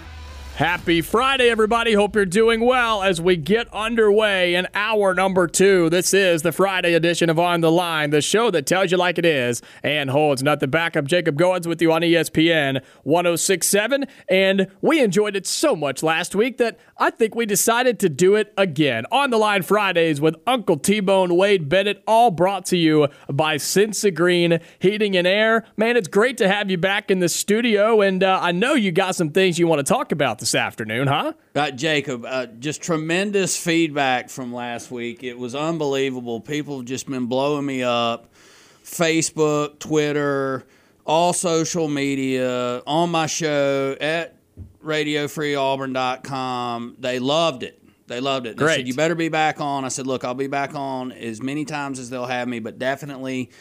Happy Friday, everybody. Hope you're doing well as we get underway in hour number two. This is the Friday edition of On the Line, the show that tells you like it is and holds nothing back. I'm Jacob Goins with you on ESPN 1067, and we enjoyed it so much last week that I think we decided to do it again. On the Line Fridays with Uncle T Bone Wade Bennett, all brought to you by Sensigreen Heating and Air. Man, it's great to have you back in the studio, and uh, I know you got some things you want to talk about this afternoon, huh? Uh, Jacob, uh, just tremendous feedback from last week. It was unbelievable. People have just been blowing me up. Facebook, Twitter, all social media, on my show at radiofreeauburn.com. They loved it. They loved it. They Great. said, You better be back on. I said, Look, I'll be back on as many times as they'll have me, but definitely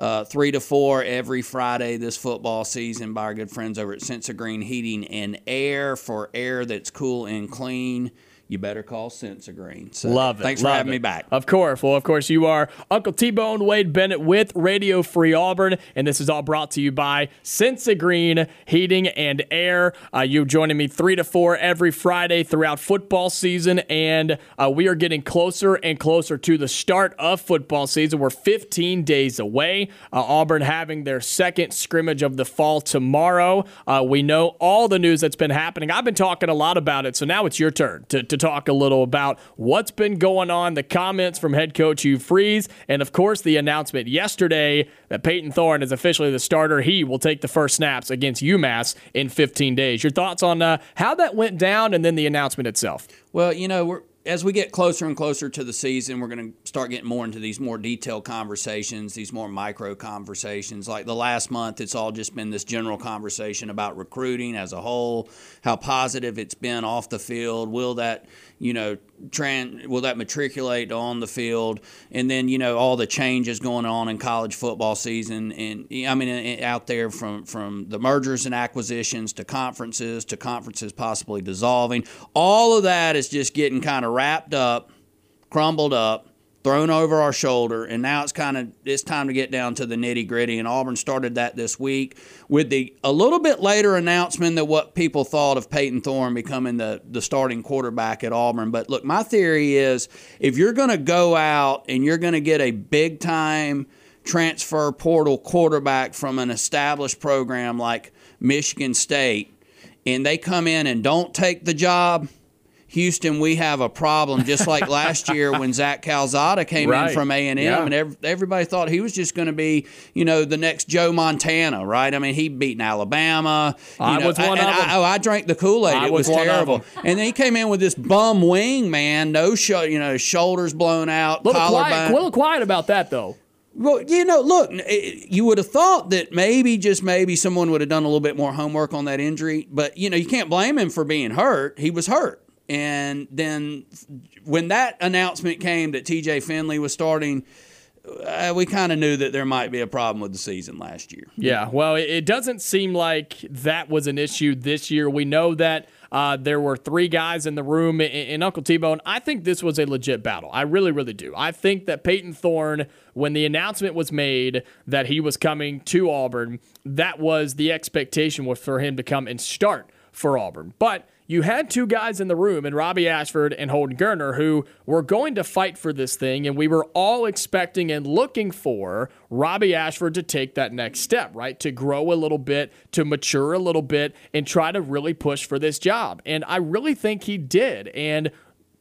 uh, three to four every Friday this football season by our good friends over at Sensigreen Heating and Air for air that's cool and clean. You better call Sensigreen. So Love it. Thanks love for having it. me back. Of course. Well, of course, you are Uncle T Bone Wade Bennett with Radio Free Auburn, and this is all brought to you by Sensigreen Heating and Air. Uh, you joining me three to four every Friday throughout football season, and uh, we are getting closer and closer to the start of football season. We're 15 days away. Uh, Auburn having their second scrimmage of the fall tomorrow. Uh, we know all the news that's been happening. I've been talking a lot about it, so now it's your turn to, to talk a little about what's been going on, the comments from head coach Hugh Freeze, and of course the announcement yesterday that Payton Thorne is officially the starter. He will take the first snaps against UMass in 15 days. Your thoughts on uh, how that went down and then the announcement itself? Well, you know, we're as we get closer and closer to the season, we're going to start getting more into these more detailed conversations, these more micro conversations. Like the last month, it's all just been this general conversation about recruiting as a whole, how positive it's been off the field. Will that, you know, tran- will that matriculate on the field? And then, you know, all the changes going on in college football season, and I mean, out there from from the mergers and acquisitions to conferences to conferences possibly dissolving. All of that is just getting kind of wrapped up, crumbled up, thrown over our shoulder, and now it's kind of it's time to get down to the nitty gritty. And Auburn started that this week with the a little bit later announcement than what people thought of Payton Thorne becoming the the starting quarterback at Auburn. But look, my theory is if you're going to go out and you're going to get a big time transfer portal quarterback from an established program like Michigan State, and they come in and don't take the job. Houston, we have a problem. Just like [LAUGHS] last year when Zach Calzada came Right. in from A and M, Yeah. and ev- everybody thought he was just going to be, you know, the next Joe Montana, right? I mean, he beaten Alabama. I know, was one and of I- oh, I drank the Kool Aid. It was was, terrible. And then he came in with this bum wing, man. No you know, shoulders blown out, little collarbone. quiet, a little quiet about that though. Well, you know, look, you would have thought that maybe, just maybe, someone would have done a little bit more homework on that injury. But, you know, you can't blame him for being hurt. He was hurt. And then when that announcement came that TJ Finley was starting, uh, we kind of knew that there might be a problem with the season last year. Yeah, well, it, doesn't seem like that was an issue this year. We know that uh, there were three guys in the room in Uncle T Bone. I think this was a legit battle. I really, really do. I think that Payton Thorne, when the announcement was made that he was coming to Auburn, that was the expectation for him to come and start for Auburn. But you had two guys in the room, and Robbie Ashford and Holden Geriner, who were going to fight for this thing, and we were all expecting and looking for Robbie Ashford to take that next step, right? To grow a little bit, to mature a little bit, and try to really push for this job. And I really think he did. And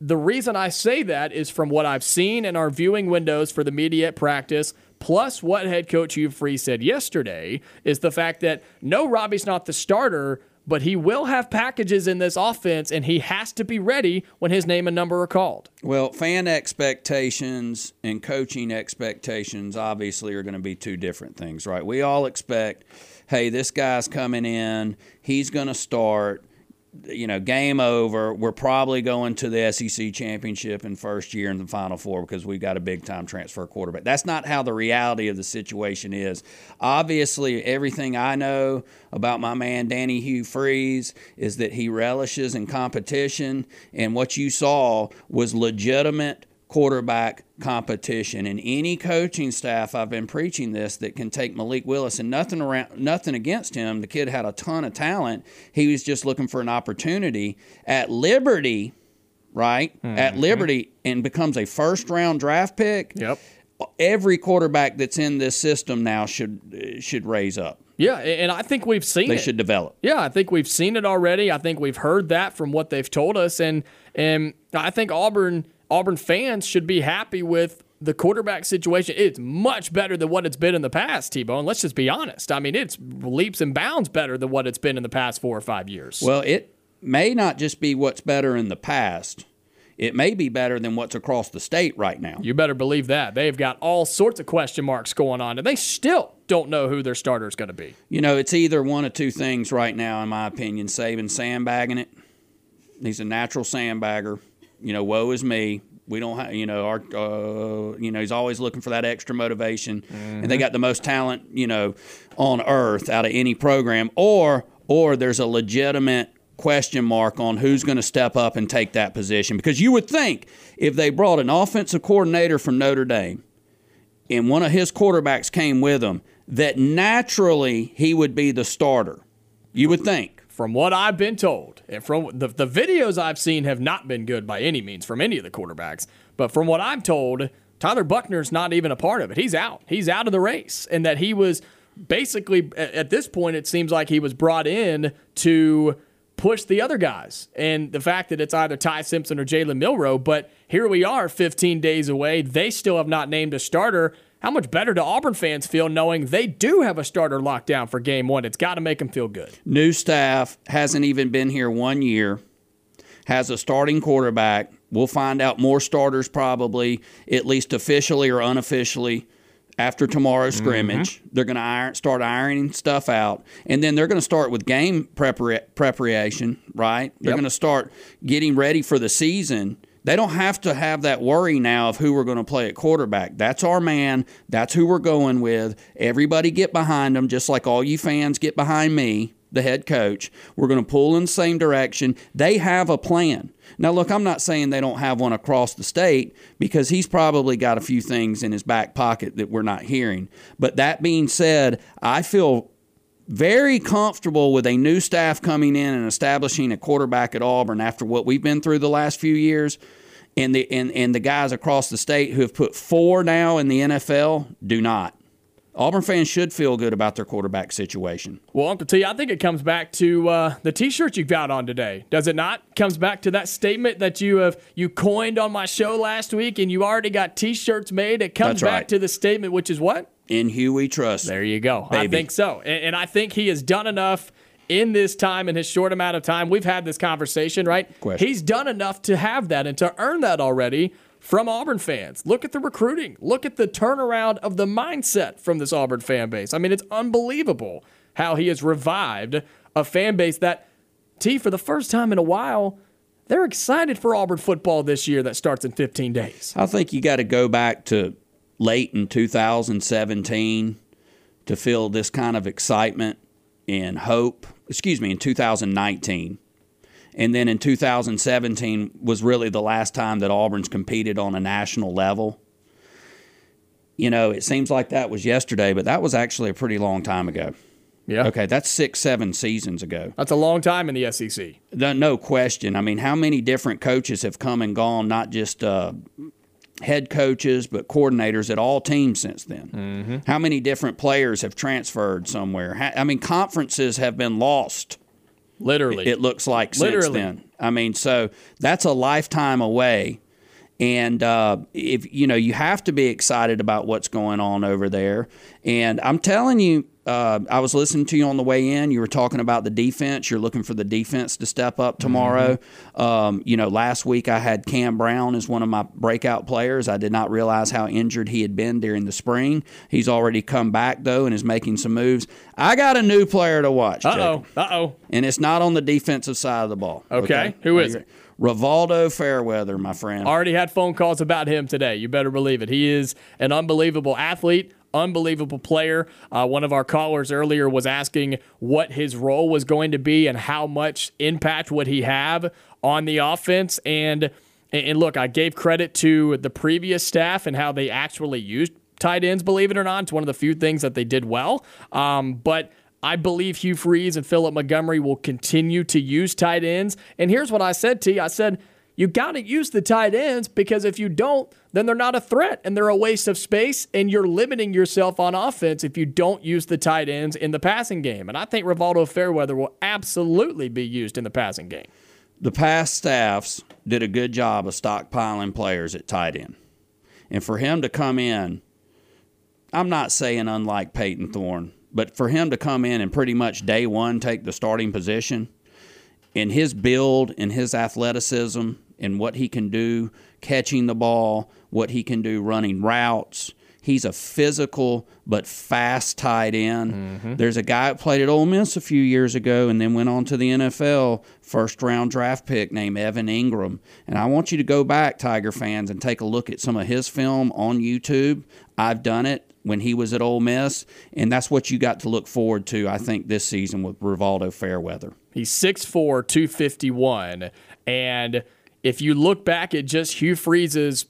the reason I say that is from what I've seen in our viewing windows for the media at practice, plus what head coach Hugh Freeze said yesterday, is the fact that no, Robbie's not the starter, but he will have packages in this offense, and he has to be ready when his name and number are called. Well, fan expectations and coaching expectations obviously are going to be two different things, right? We all expect, hey, this guy's coming in, he's going to start, you know, game over. We're probably going to the SEC championship in first year in the Final Four because we've got a big time transfer quarterback. That's not how the reality of the situation is. Obviously, everything I know about my man Danny Hugh Freeze is that he relishes in competition, and what you saw was legitimate quarterback competition. And any coaching staff, I've been preaching this, that can take Malik Willis and nothing around, nothing against him. The kid had a ton of talent. He was just looking for an opportunity at Liberty, right? Hmm, at Liberty, and becomes a first round draft pick. Yep. Every quarterback that's in this system now should should raise up. Yeah, and I think we've seen They it. should develop. Yeah, I think we've seen it already. I think we've heard that from what they've told us, and and I think Auburn Auburn fans should be happy with the quarterback situation. It's much better than what it's been in the past, T Bone. Let's just be honest. I mean, it's leaps and bounds better than what it's been in the past four or five years. Well, it may not just be what's better in the past. It may be better than what's across the state right now. you better believe that they've got all sorts of question marks going on, and they still don't know who their starter is going to be. You know, it's either one of two things right now, in my opinion. Saban sandbagging it. He's a natural sandbagger. You know, woe is me. We don't have, you know, our, uh, you know, he's always looking for that extra motivation, and they got the most talent, you know, on earth out of any program. Or, or there's a legitimate question mark on who's going to step up and take that position. Because you would think if they brought an offensive coordinator from Notre Dame and one of his quarterbacks came with him, that naturally he would be the starter. You would think. From what I've been told, and from the, the videos I've seen have not been good by any means from any of the quarterbacks, but from what I'm told, Tyler Buchner's not even a part of it. He's out. He's out of the race. And that he was basically, at this point, it seems like he was brought in to push the other guys. And the fact that it's either Ty Simpson or Jalen Milroe, but here we are 15 days away. They still have not named a starter. How much better do Auburn fans feel knowing they do have a starter locked down for game one? It's got to make them feel good. New staff hasn't even been here one year, has a starting quarterback. We'll find out more starters probably, at least officially or unofficially, after tomorrow's scrimmage. Mm-hmm. They're going to iron, start ironing stuff out, and then they're going to start with game prepara- preparation. Right? They're Yep. going to start getting ready for the season. They don't have to have that worry now of who we're going to play at quarterback. That's our man. That's who we're going with. Everybody get behind them, just like all you fans get behind me, the head coach. We're going to pull in the same direction. They have a plan. Now, look, I'm not saying they don't have one across the state because he's probably got a few things in his back pocket that we're not hearing. But that being said, I feel very comfortable with a new staff coming in and establishing a quarterback at Auburn after what we've been through the last few years. And the and, and the guys across the state who have put four now in the NFL do not. Auburn fans should feel good about their quarterback situation. Well, Uncle T, I think it comes back to uh, the T-shirt you've got on today, does it not? Comes back to that statement that you have you coined on my show last week, and you already got T-shirts made. It comes That's back right. to the statement, which is what? In Huey trust. There you go. I think so, and, and I think he has done enough in this time, in his short amount of time. We've had this conversation, right? Question. He's done enough to have that and to earn that already from Auburn fans. Look at the recruiting. Look at the turnaround of the mindset from this Auburn fan base. I mean, it's unbelievable how he has revived a fan base that, T, for the first time in a while, they're excited for Auburn football this year that starts in 15 days. I think you got to go back to late in 2017 to feel this kind of excitement and hope. Excuse me, in 2019. And then in 2017 was really the last time that Auburn's competed on a national level. You know, it seems like that was yesterday, but that was actually a pretty long time ago. Yeah. Okay, that's six, seven seasons ago. That's a long time in the SEC. No, no question. I mean, how many different coaches have come and gone, not just uh, head coaches, but coordinators at all teams since then? How many different players have transferred somewhere? I mean, conferences have been lost, Literally. it looks like, since Literally. then. I mean, so that's a lifetime away. And uh, if you know, you have to be excited about what's going on over there. And I'm telling you, uh, I was listening to you on the way in. You were talking about the defense. You're looking for the defense to step up tomorrow. Um, you know, last week I had Cam Brown as one of my breakout players. I did not realize how injured he had been during the spring. He's already come back though and is making some moves. I got a new player to watch. Uh oh. Uh oh. and it's not on the defensive side of the ball. Okay. Who is it? Rivaldo Fairweather, my friend. Already had phone calls about him today. You better believe it. He is an unbelievable athlete, unbelievable player. Uh, one of our callers earlier was asking what his role was going to be and how much impact would he have on the offense. And and look, I gave credit to the previous staff and how they actually used tight ends. Believe it or not, it's one of the few things that they did well. Um, but I believe Hugh Freeze and Philip Montgomery will continue to use tight ends. And here's what I said to you I said, you got to use the tight ends because if you don't, then they're not a threat and they're a waste of space. And you're limiting yourself on offense if you don't use the tight ends in the passing game. And I think Rivaldo Fairweather will absolutely be used in the passing game. the past staffs did a good job of stockpiling players at tight end. And for him to come in, I'm not saying unlike Payton Thorne, but for him to come in and pretty much day one take the starting position, in his build and his athleticism and what he can do catching the ball, what he can do running routes. He's a physical but fast tight end. Mm-hmm. There's a guy that played at Ole Miss a few years ago and then went on to the NFL, first round draft pick named Evan Engram. And I want you to go back, Tiger fans, and take a look at some of his film on YouTube. I've done it when he was at Ole Miss, and that's what you got to look forward to, I think, this season with Rivaldo Fairweather. He's 6'4, 251. And if you look back at just Hugh Freeze's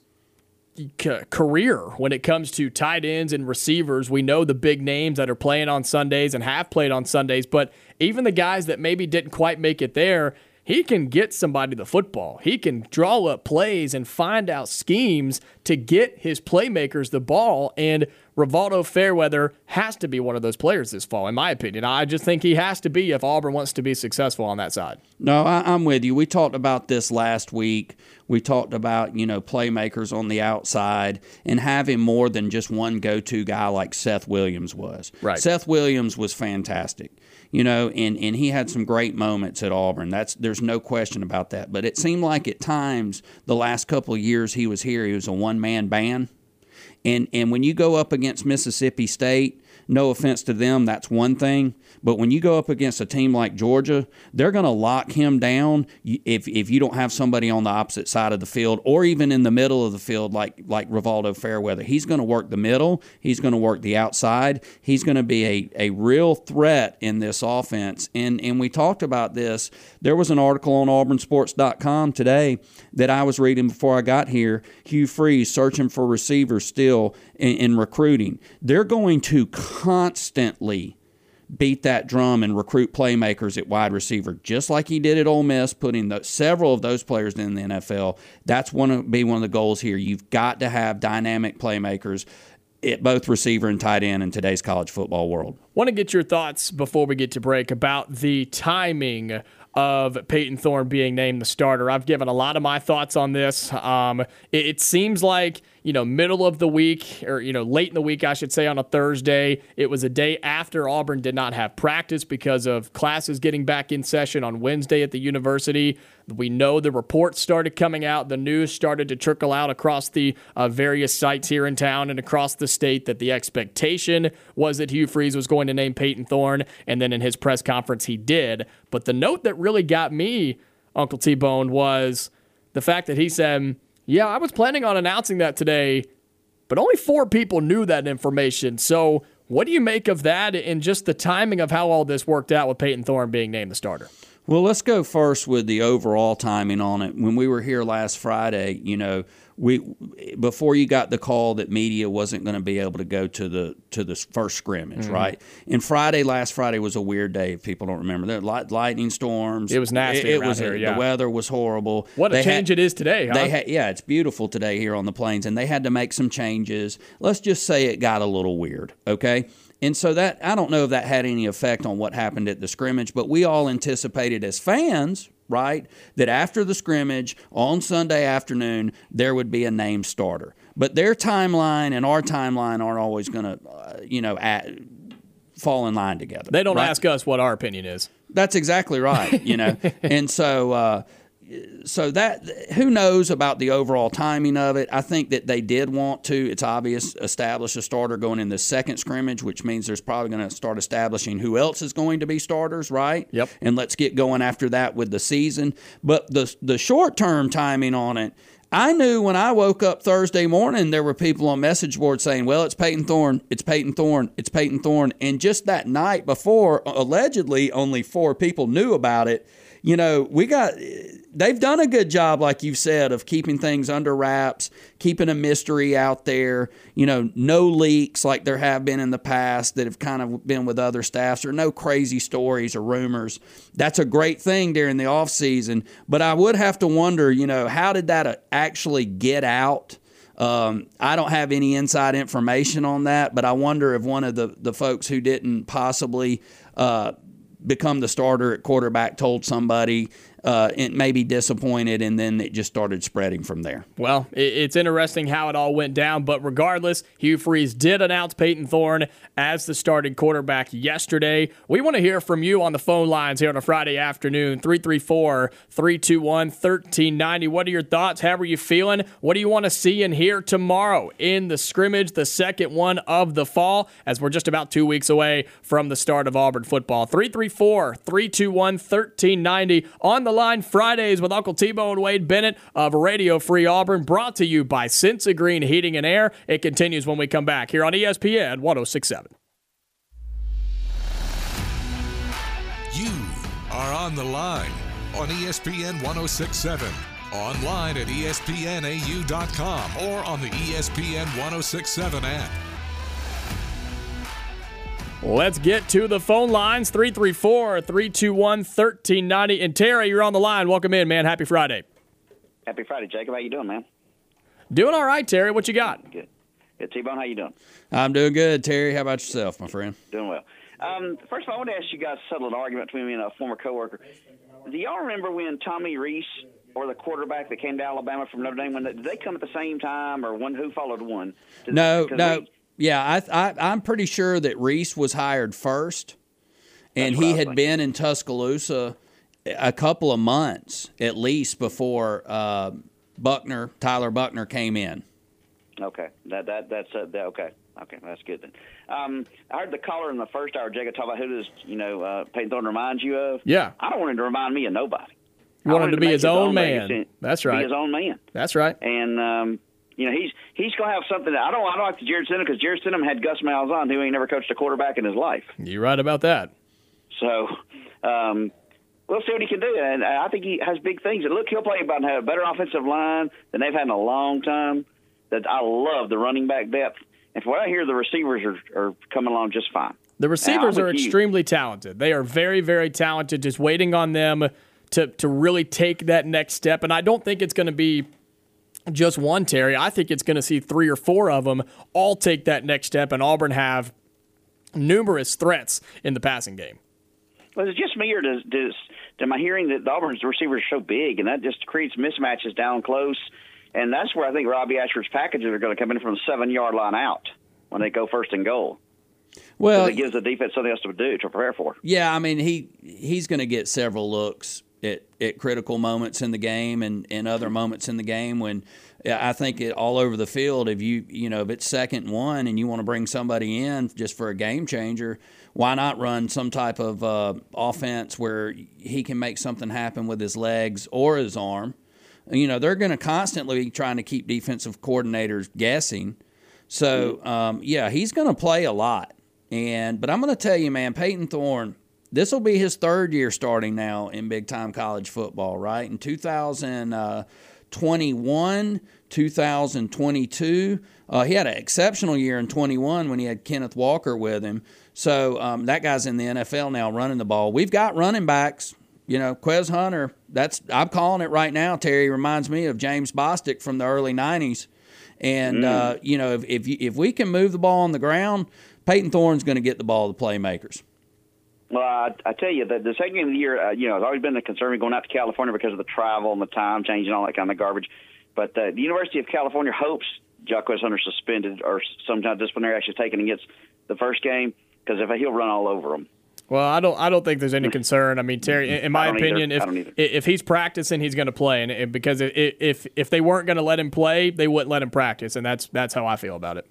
career when it comes to tight ends and receivers. We know the big names that are playing on Sundays and have played on Sundays, but even the guys that maybe didn't quite make it there, he can get somebody the football. He can draw up plays and find out schemes to get his playmakers the ball. And Rivaldo Fairweather has to be one of those players this fall, in my opinion. I just think he has to be if Auburn wants to be successful on that side. No, I, am with you. We talked about this last week. We talked about, you know, playmakers on the outside and having more than just one go to guy like Seth Williams was. Right. Seth Williams was fantastic you know, and, and he had some great moments at Auburn. That's there's no question about that. But it seemed like at times the last couple of years he was here, he was a one man band. And and when you go up against Mississippi State, no offense to them, that's one thing. But when you go up against a team like Georgia, they're going to lock him down if, if you don't have somebody on the opposite side of the field or even in the middle of the field like like Rivaldo Fairweather. He's going to work the middle. He's going to work the outside. He's going to be a, a real threat in this offense. And and we talked about this. There was an article on auburnsports.com today that I was reading before I got here. Hugh Freeze searching for receivers still in, in recruiting. They're going to constantly beat that drum and recruit playmakers at wide receiver, just like he did at Ole Miss, putting the, several of those players in the NFL. That's one of be one of the goals here. You've got to have dynamic playmakers at both receiver and tight end in today's college football world. Want to get your thoughts before we get to break about the timing of Payton Thorne being named the starter. I've given a lot of my thoughts on this. Um, it, it, seems like you know middle of the week or you know late in the week, I should say, on a Thursday. It was a day after Auburn did not have practice because of classes getting back in session on Wednesday at the university. We know the reports started coming out, the news started to trickle out across the uh, various sites here in town and across the state that the expectation was that Hugh Freeze was going to name Payton Thorne, and then in his press conference he did. But the note that really got me, Uncle T Bone, was the fact that he said, Yeah, I was planning on announcing that today, but only four people knew that information. So, what do you make of that and just the timing of how all this worked out with Payton Thorne being named the starter? Well, let's go first with the overall timing on it. When we were here last Friday, you know, we before you got the call that media wasn't going to be able to go to the to the first scrimmage, mm-hmm. right? And Friday, last Friday was a weird day. If people don't remember, there light, lightning storms. It was nasty. It, it was here, yeah. the weather was horrible. What a change had, it is today. Huh? They had, yeah, it's beautiful today here on the plains, and they had to make some changes. Let's just say it got a little weird. Okay. And so that I don't know if that had any effect on what happened at the scrimmage, but we all anticipated as fans, right, that after the scrimmage on Sunday afternoon there would be a name starter. But their timeline and our timeline aren't always going to, uh, you know, at, fall in line together. They don't right? ask us what our opinion is. That's exactly right, you know. [LAUGHS] and so uh, so that who knows about the overall timing of it. I think that they did want to. It's obvious establish a starter going in the second scrimmage, which means there's probably going to start establishing who else is going to be starters, right? Yep. And let's get going after that with the season. But the the short term timing on it. I knew when I woke up Thursday morning, there were people on message boards saying, "Well, it's Payton Thorne, it's Payton Thorne, it's Payton Thorne," and just that night before, allegedly, only four people knew about it you know, we got they've done a good job, like you've said, of keeping things under wraps, keeping a mystery out there. You know, no leaks like there have been in the past that have kind of been with other staffs, or no crazy stories or rumors. That's a great thing during the off season. But I would have to wonder, you know, how did that actually get out? Um, I don't have any inside information on that, but I wonder if one of the, the folks who didn't possibly uh, become the starter at quarterback told somebody uh, it may be disappointed, and then it just started spreading from there. Well, it's interesting how it all went down, but regardless, Hugh Freeze did announce Payton Thorne as the starting quarterback yesterday. We want to hear from you on the phone lines here on a Friday afternoon 334 321 1390. What are your thoughts? How are you feeling? What do you want to see and hear tomorrow in the scrimmage, the second one of the fall, as we're just about two weeks away from the start of Auburn football? 334 321 1390 on the the Line Fridays with Uncle T Bone and Wade Bennett of Radio Free Auburn, brought to you by Sensigreen Heating and Air. It continues when we come back here on ESPN 1067. You are on the line on ESPN 1067, online at espnau.com, or on the ESPN 1067 app. Let's get to the phone lines 334 321 1390. And Terry, you're on the line. Welcome in, man. Happy Friday. Happy Friday, Jacob. How you doing, man? Doing all right, Terry. What you got? Good. Good. T-Bone, how you doing? I'm doing good, Terry. How about yourself, my friend? Doing well. Um, first of all, I want to ask you guys to settle an argument between me and a former coworker. Do y'all remember when Tommy Rees or the quarterback that came to Alabama from Notre Dame, when they, did they come at the same time, or one who followed one? Did- No, 'cause no. we- Yeah, I, I, I'm pretty sure that Rees was hired first, and That's he had been in Tuscaloosa a couple of months at least before uh, Buckner, Tyler Buckner, came in. Okay, that that that's uh, that, okay. Okay, that's good then. Um, I heard the caller in the first hour, Jacob, talk about who does you know uh, Payton Thorne reminds you of. Yeah. I don't want him to remind me of nobody. You want him to him be make his own legacy man. and That's Be right. his own man. That's right. and um, you know he's he's going to have something that I don't I don't like the Jarrett Stidham because Jarrett Stidham had Gus Malzahn who ain't never coached a quarterback in his life. You're right about that. So um, we'll see what he can do, and I think he has big things. And look, he'll play about have a better offensive line than they've had in a long time. That I love the running back depth, and from what I hear, the receivers are, are coming along just fine. The receivers are you. extremely talented. They are very, very talented. Just waiting on them to to really take that next step. And I don't think it's going to be just one Terry. I think it's going to see three or four of them all take that next step, and Auburn have numerous threats in the passing game. Well, is it just me, or does, does am I hearing that the Auburn's receivers are so big, and that just creates mismatches down close? And that's where I think Robbie Ashford's packages are going to come in from the seven yard line out when they go first and goal. Well, it gives the defense something else to do to prepare for. Yeah, I mean he he's going to get several looks at, at critical moments in the game and, and other moments in the game when I think it all over the field. If you you know if it's second and one and you want to bring somebody in just for a game changer, why not run some type of uh, offense where he can make something happen with his legs or his arm? You know they're going to constantly be trying to keep defensive coordinators guessing. So um, yeah, he's going to play a lot. And but I'm going to tell you, man, Payton Thorne, this will be his third year starting now in big time college football. Right in 2021, 2022, uh, he had an exceptional year in 21 when he had Kenneth Walker with him. So um, that guy's in the NFL now, running the ball. We've got running backs. You know, Quez Hunter. That's I'm calling it right now. Terry reminds me of James Bostic from the early '90s. And uh, you know, if if, you, if we can move the ball on the ground, Payton Thorne's going to get the ball to playmakers. Well, I, I tell you, the, the second game of the year, uh, you know, it's always been a concern going out to California because of the travel and the time change and all that kind of garbage. But uh, the University of California hopes Jarquez Hunter suspended or some kind of disciplinary action taken against the first game because if he'll run all over them. Well, I don't. I don't think there's any concern. I mean, Terry, in, my either. opinion, if if he's practicing, he's going to play, and it, because if if if they weren't going to let him play, they wouldn't let him practice, and that's that's how I feel about it.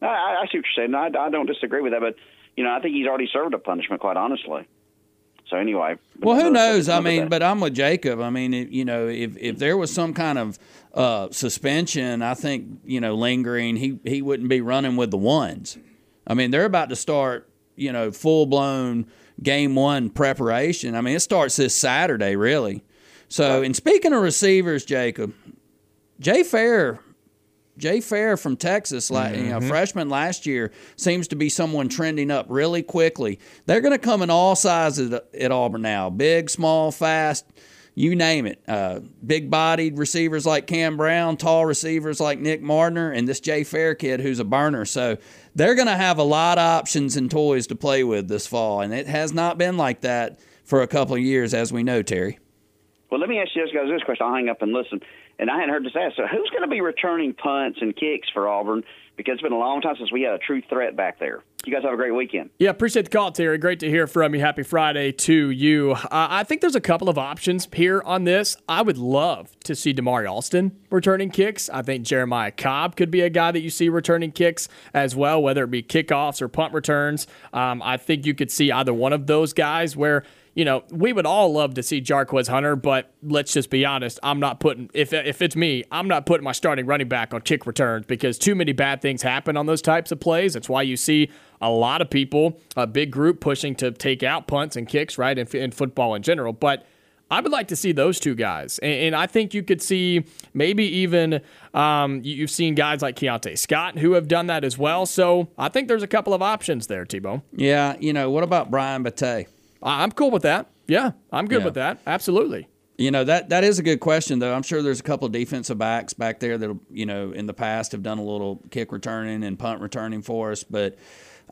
I, I see what you're saying. I, I don't disagree with that, but you know, I think he's already served a punishment, quite honestly. So anyway. Well, who knows? I mean, but I'm with Jacob. I mean, if, you know, if if there was some kind of uh, suspension, I think you know lingering, he he wouldn't be running with the ones. I mean, they're about to start, you know, full blown game one preparation. I mean, it starts this Saturday, really. So, and speaking of receivers, Jacob, Jay Fair. Jay Fair from Texas, la you know, freshman last year, seems to be someone trending up really quickly. They're going to come in all sizes at, at Auburn now big, small, fast, you name it. Uh, big bodied receivers like Cam Brown, tall receivers like Nick Mardner, and this Jay Fair kid who's a burner. So they're going to have a lot of options and toys to play with this fall. And it has not been like that for a couple of years, as we know, Terry. Well, let me ask you guys this question. I'll hang up and listen. And I hadn't heard this asked. So, who's going to be returning punts and kicks for Auburn? Because it's been a long time since we had a true threat back there. You guys have a great weekend. Yeah, appreciate the call, Terry. Great to hear from you. Happy Friday to you. Uh, I think there's a couple of options here on this. I would love to see Damari Alston returning kicks. I think Jeremiah Cobb could be a guy that you see returning kicks as well, whether it be kickoffs or punt returns. Um, I think you could see either one of those guys where you know, we would all love to see Jarquez Hunter, but let's just be honest. I'm not putting if if it's me, I'm not putting my starting running back on kick returns because too many bad things happen on those types of plays. That's why you see a lot of people, a big group pushing to take out punts and kicks, right, in, in football in general. But I would like to see those two guys, and, and I think you could see maybe even um, you've seen guys like Keionte Scott who have done that as well. So I think there's a couple of options there, T-Bone. Yeah, you know what about Brian Battie? I'm cool with that. Yeah, I'm good Yeah. with that. Absolutely. You know that that is a good question though. I'm sure there's a couple of defensive backs back there that you know in the past have done a little kick returning and punt returning for us, but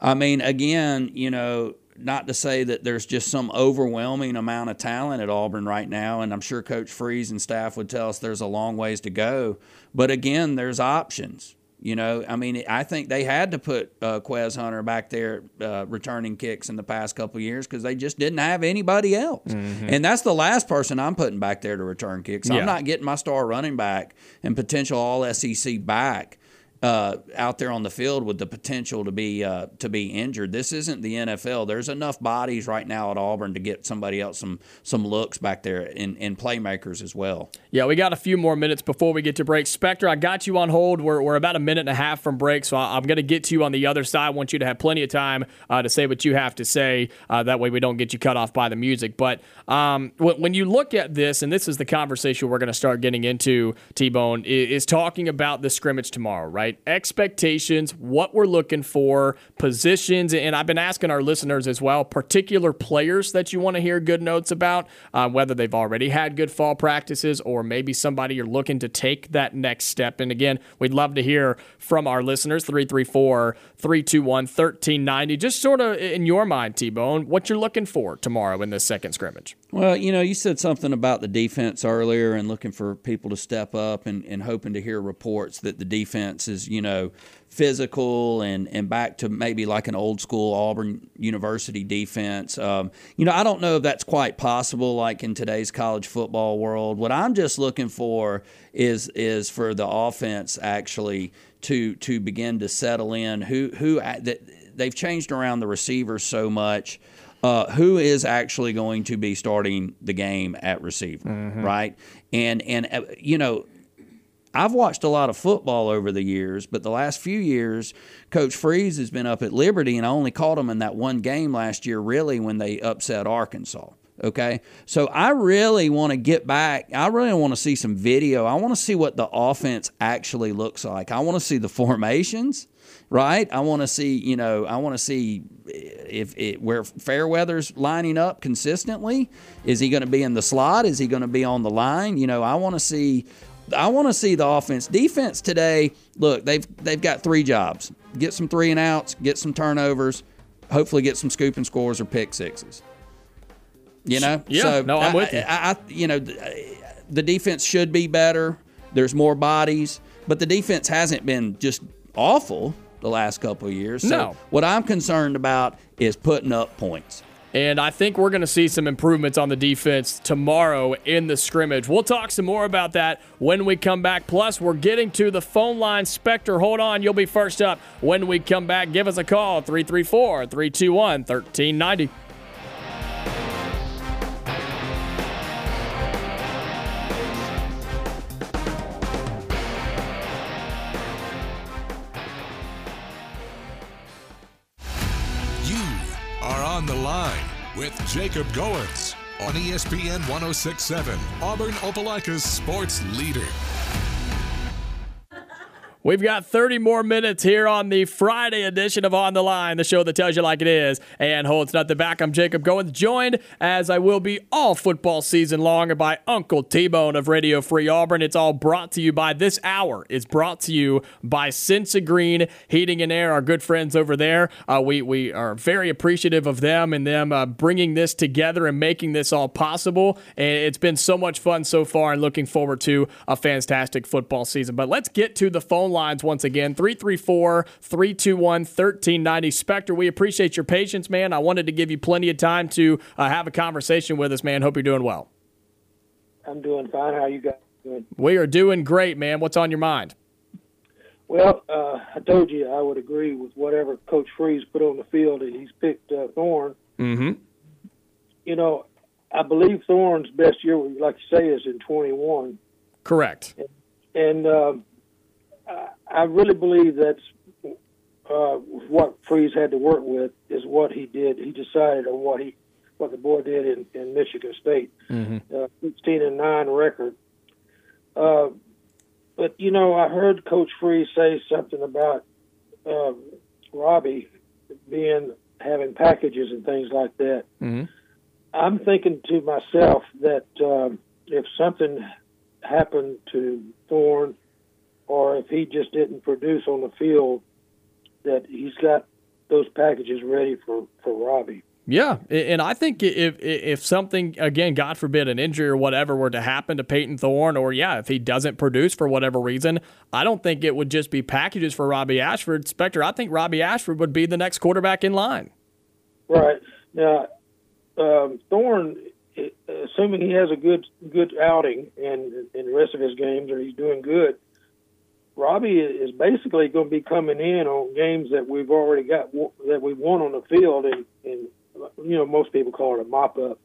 I mean again, you know, not to say that there's just some overwhelming amount of talent at Auburn right now, and I'm sure Coach Freeze and staff would tell us there's a long ways to go. But again, there's options. You know, I mean, I think they had to put uh, Quez Hunter back there uh, returning kicks in the past couple of years because they just didn't have anybody else. And that's the last person I'm putting back there to return kicks. Yeah. I'm not getting my star running back and potential All SEC back uh, out there on the field with the potential to be uh, to be injured. This isn't the NFL. There's enough bodies right now at Auburn to get somebody else some some looks back there and, and playmakers as well. Yeah, we got a few more minutes before we get to break. Spectre, I got you on hold. We're, we're about a minute and a half from break, so I'm going to get to you on the other side. I want you to have plenty of time uh, to say what you have to say. Uh, that way we don't get you cut off by the music. But um, when, you look at this, and this is the conversation we're going to start getting into, T Bone, is talking about the scrimmage tomorrow, right? Expectations, what we're looking for, positions, and I've been asking our listeners as well, particular players that you want to hear good notes about, uh, whether they've already had good fall practices or maybe somebody you're looking to take that next step. And again, we'd love to hear from our listeners 334 321 1390. Just sort of in your mind, T Bone, what you're looking for tomorrow in this second scrimmage. Well, you know, you said something about the defense earlier and looking for people to step up and, and hoping to hear reports that the defense is, you know, physical and, and back to maybe like an old school Auburn University defense. Um, you know, I don't know if that's quite possible like in today's college football world. What I'm just looking for is is for the offense actually to to begin to settle in. Who who that they've changed around the receivers so much. Uh, who is actually going to be starting the game at receiver, right? And and uh, you know, I've watched a lot of football over the years, but the last few years, Coach Freeze has been up at Liberty, and I only caught him in that one game last year, really, when they upset Arkansas. Okay. So I really want to get back. I really want to see some video. I want to see what the offense actually looks like. I want to see the formations, right? I want to see, you know, I want to see if it, where Fairweather's lining up consistently. Is he going to be in the slot? Is he going to be on the line? You know, I want to see I want to see the offense. Defense today, look, they've they've got three jobs: get some three and outs, get some turnovers, hopefully get some scooping scores or pick sixes. You know, Yeah, so no, I'm I- with you. I, I, you know, the, defense should be better. There's more bodies, but the defense hasn't been just awful the last couple of years. So No. what I'm concerned about is putting up points. And I think we're going to see some improvements on the defense tomorrow in the scrimmage. We'll talk some more about that when we come back. Plus, we're getting to the phone line. Spectre, hold on. You'll be first up when we come back. Give us a call 334 321 1390. On the line with Jacob Goins on ESPN 1067, Auburn Opelika's sports leader. We've got 30 more minutes here on the Friday edition of On the Line, the show that tells you like it is. And holds nothing back. I'm Jacob Goins, joined as I will be all football season long by Uncle T-Bone of Radio Free Auburn. It's all brought to you by this hour. It's brought to you by Sensigreen Heating and Air, our good friends over there. Uh, we we are very appreciative of them and them uh, bringing this together and making this all possible. And it's been so much fun so far, and looking forward to a fantastic football season. But let's get to the phone lines once again 334 321 1390. Spectre, we appreciate your patience, man. I wanted to give you plenty of time to uh, have a conversation with us, man. Hope you're doing well. I'm doing fine. How you guys doing? We are doing great, man. What's on your mind? Well, uh, I told you I would agree with whatever Coach Freeze put on the field, and he's picked uh, Thorne. Mm-hmm. You know, I believe Thorne's best year, like you say, is in 21. Correct. And um, I, really believe that's uh, what Freeze had to work with is what he did. He decided on what he, what the boy did in, in Michigan State, Mm-hmm. uh, 16 and nine record. Uh, but you know, I heard Coach Freeze say something about uh, Robbie being having packages and things like that. Mm-hmm. I'm thinking to myself that um, if something happened to Thorne, or if he just didn't produce on the field, that he's got those packages ready for for Robbie. Yeah, and I think if if something again, God forbid, an injury or whatever were to happen to Payton Thorne, or yeah, if he doesn't produce for whatever reason, I don't think it would just be packages for Robbie Ashford. Spectre, I think Robbie Ashford would be the next quarterback in line. Right now, um, Thorne, assuming he has a good good outing and in the rest of his games, or he's doing good, Robbie is basically going to be coming in on games that we've already got that we won on the field, and, and you know most people call it a mop up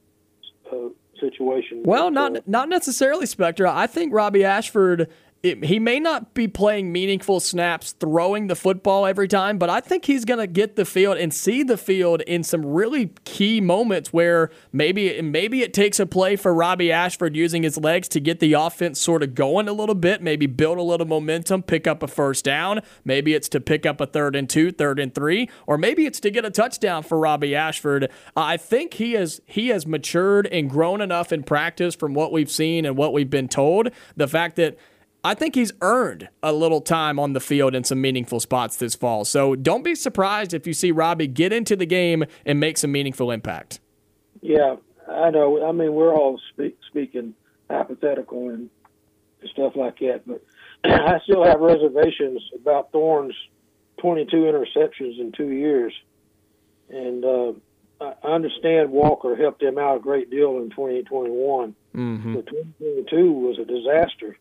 uh, situation. Well, not not necessarily, Spectre. I think Robbie Ashford. It, he may not be playing meaningful snaps throwing the football every time, but I think he's going to get the field and see the field in some really key moments where maybe maybe it takes a play for Robbie Ashford using his legs to get the offense sort of going a little bit, maybe build a little momentum, pick up a first down. Maybe it's to pick up a third and two, third and three, or maybe it's to get a touchdown for Robbie Ashford. I think he has he has matured and grown enough in practice from what we've seen and what we've been told. The fact that I think he's earned a little time on the field in some meaningful spots this fall. So don't be surprised if you see Robbie get into the game and make some meaningful impact. Yeah, I know. I mean, we're all speak, speaking hypothetical and stuff like that, but [CLEARS THROAT] I still have reservations about Thorne's 22 interceptions in two years. And uh, I understand Walker helped him out a great deal in 2021. Mm-hmm. But 2022 was a disaster.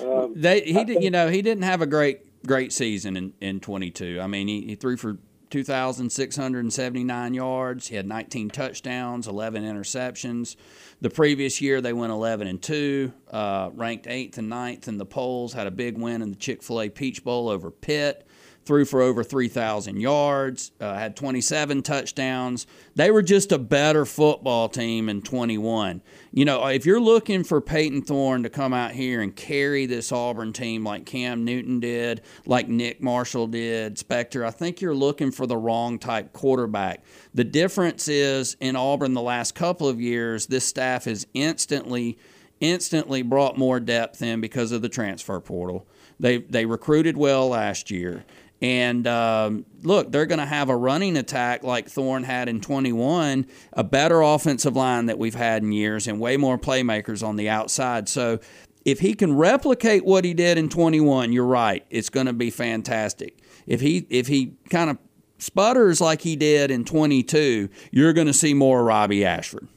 Um, they he did you know he didn't have a great great season in in 22. I mean he, he threw for 2,679 yards. He had 19 touchdowns, 11 interceptions. The previous year they went 11 and two, uh, ranked eighth and ninth in the polls. Had a big win in the Chick Fil A Peach Bowl over Pitt. Threw for over 3,000 yards, uh, had 27 touchdowns. They were just a better football team in 21. You know, if you're looking for Payton Thorne to come out here and carry this Auburn team like Cam Newton did, like Nick Marshall did, Spectre, I think you're looking for the wrong type quarterback. The difference is in Auburn the last couple of years, this staff has instantly instantly brought more depth in because of the transfer portal. They they recruited well last year. And um, look, they're going to have a running attack like Thorne had in 21, a better offensive line that we've had in years, and way more playmakers on the outside. So if he can replicate what he did in 21, you're right, it's going to be fantastic. If he if he kind of sputters like he did in 22, you're going to see more Robbie Ashford.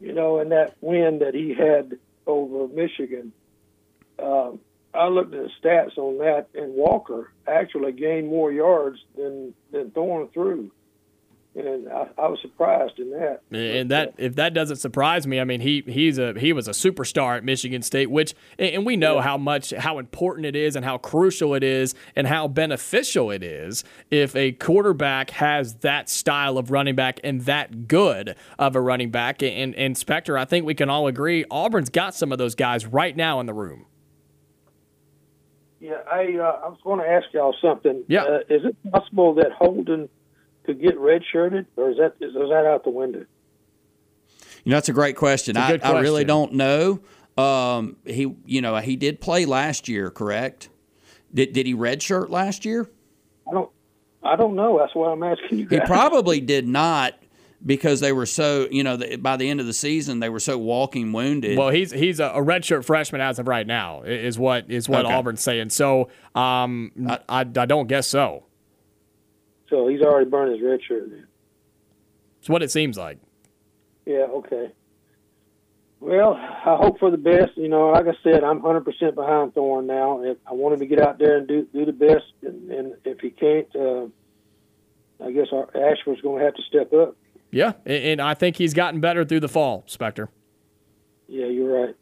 You know, and that win that he had over Michigan. Um, I looked at the stats on that, and Walker actually gained more yards than than Thorne threw, and I, I was surprised in that. And that if that doesn't surprise me, I mean he he's a he was a superstar at Michigan State, which and we know how much how important it is and how crucial it is and how beneficial it is if a quarterback has that style of running back and that good of a running back. And, and Spectre, I think we can all agree Auburn's got some of those guys right now in the room. Yeah, I uh, I was going to ask y'all something. Yeah. Uh, is it possible that Holden could get redshirted, or is that is, that out the window? You know, that's a great question. It's a I, good I really don't know. Um, he, you know, he did play last year, correct? Did did he redshirt last year? I don't I don't know. That's why I'm asking you He probably did not because they were so, you know, the, by the end of the season they were so walking wounded. Well, he's he's a, a redshirt freshman as of right now, is what is what Okay. Auburn's saying. So um, I, I don't guess so. so he's already burned his redshirt. Then. It's what it seems like. Yeah. Okay. Well, I hope for the best. You know, like I said, I'm 100% behind Thorne now. If I want him to get out there and do do the best, and, and if he can't, uh, I guess our Ashford's going to have to step up. Yeah, and, and I think he's gotten better through the fall, Spectre. Yeah, you're right.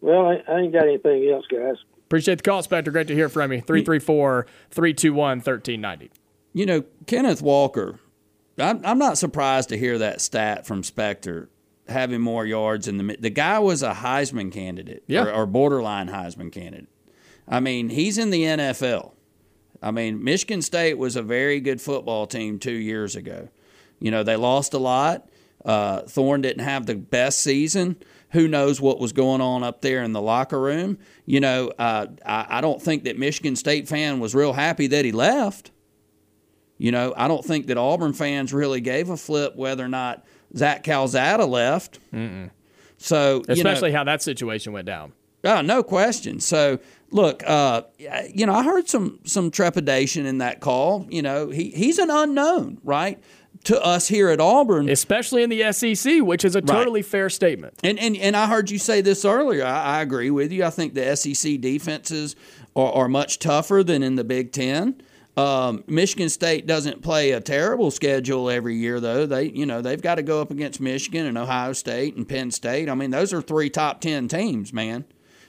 Well, I, I ain't got anything else, guys. Appreciate the call, Spectre. Great to hear from you. 334 321 1390. You know, Kenneth Walker, I'm, I'm not surprised to hear that stat from Spectre having more yards in the mid- the guy was a Heisman candidate Yeah. or, or borderline Heisman candidate. I mean, he's in the NFL. I mean, Michigan State was a very good football team two years ago. You know, they lost a lot. Uh, Thorne didn't have the best season. Who knows what was going on up there in the locker room? You know, uh, I, I don't think that Michigan State fan was real happy that he left. You know, I don't think that Auburn fans really gave a flip whether or not Zach Calzada left. So, you know- Especially how that situation went down. Oh, no question. So, look, uh, you know, I heard some some trepidation in that call. You know, he he's an unknown, right? To us here at Auburn, especially in the SEC, which is a totally fair statement. And and, and I heard you say this earlier. I, I agree with you. I think the SEC defenses are, are much tougher than in the Big Ten. Um, Michigan State doesn't play a terrible schedule every year, though. They, you know, they've got to go up against Michigan and Ohio State and Penn State. I mean, those are three top ten teams, man.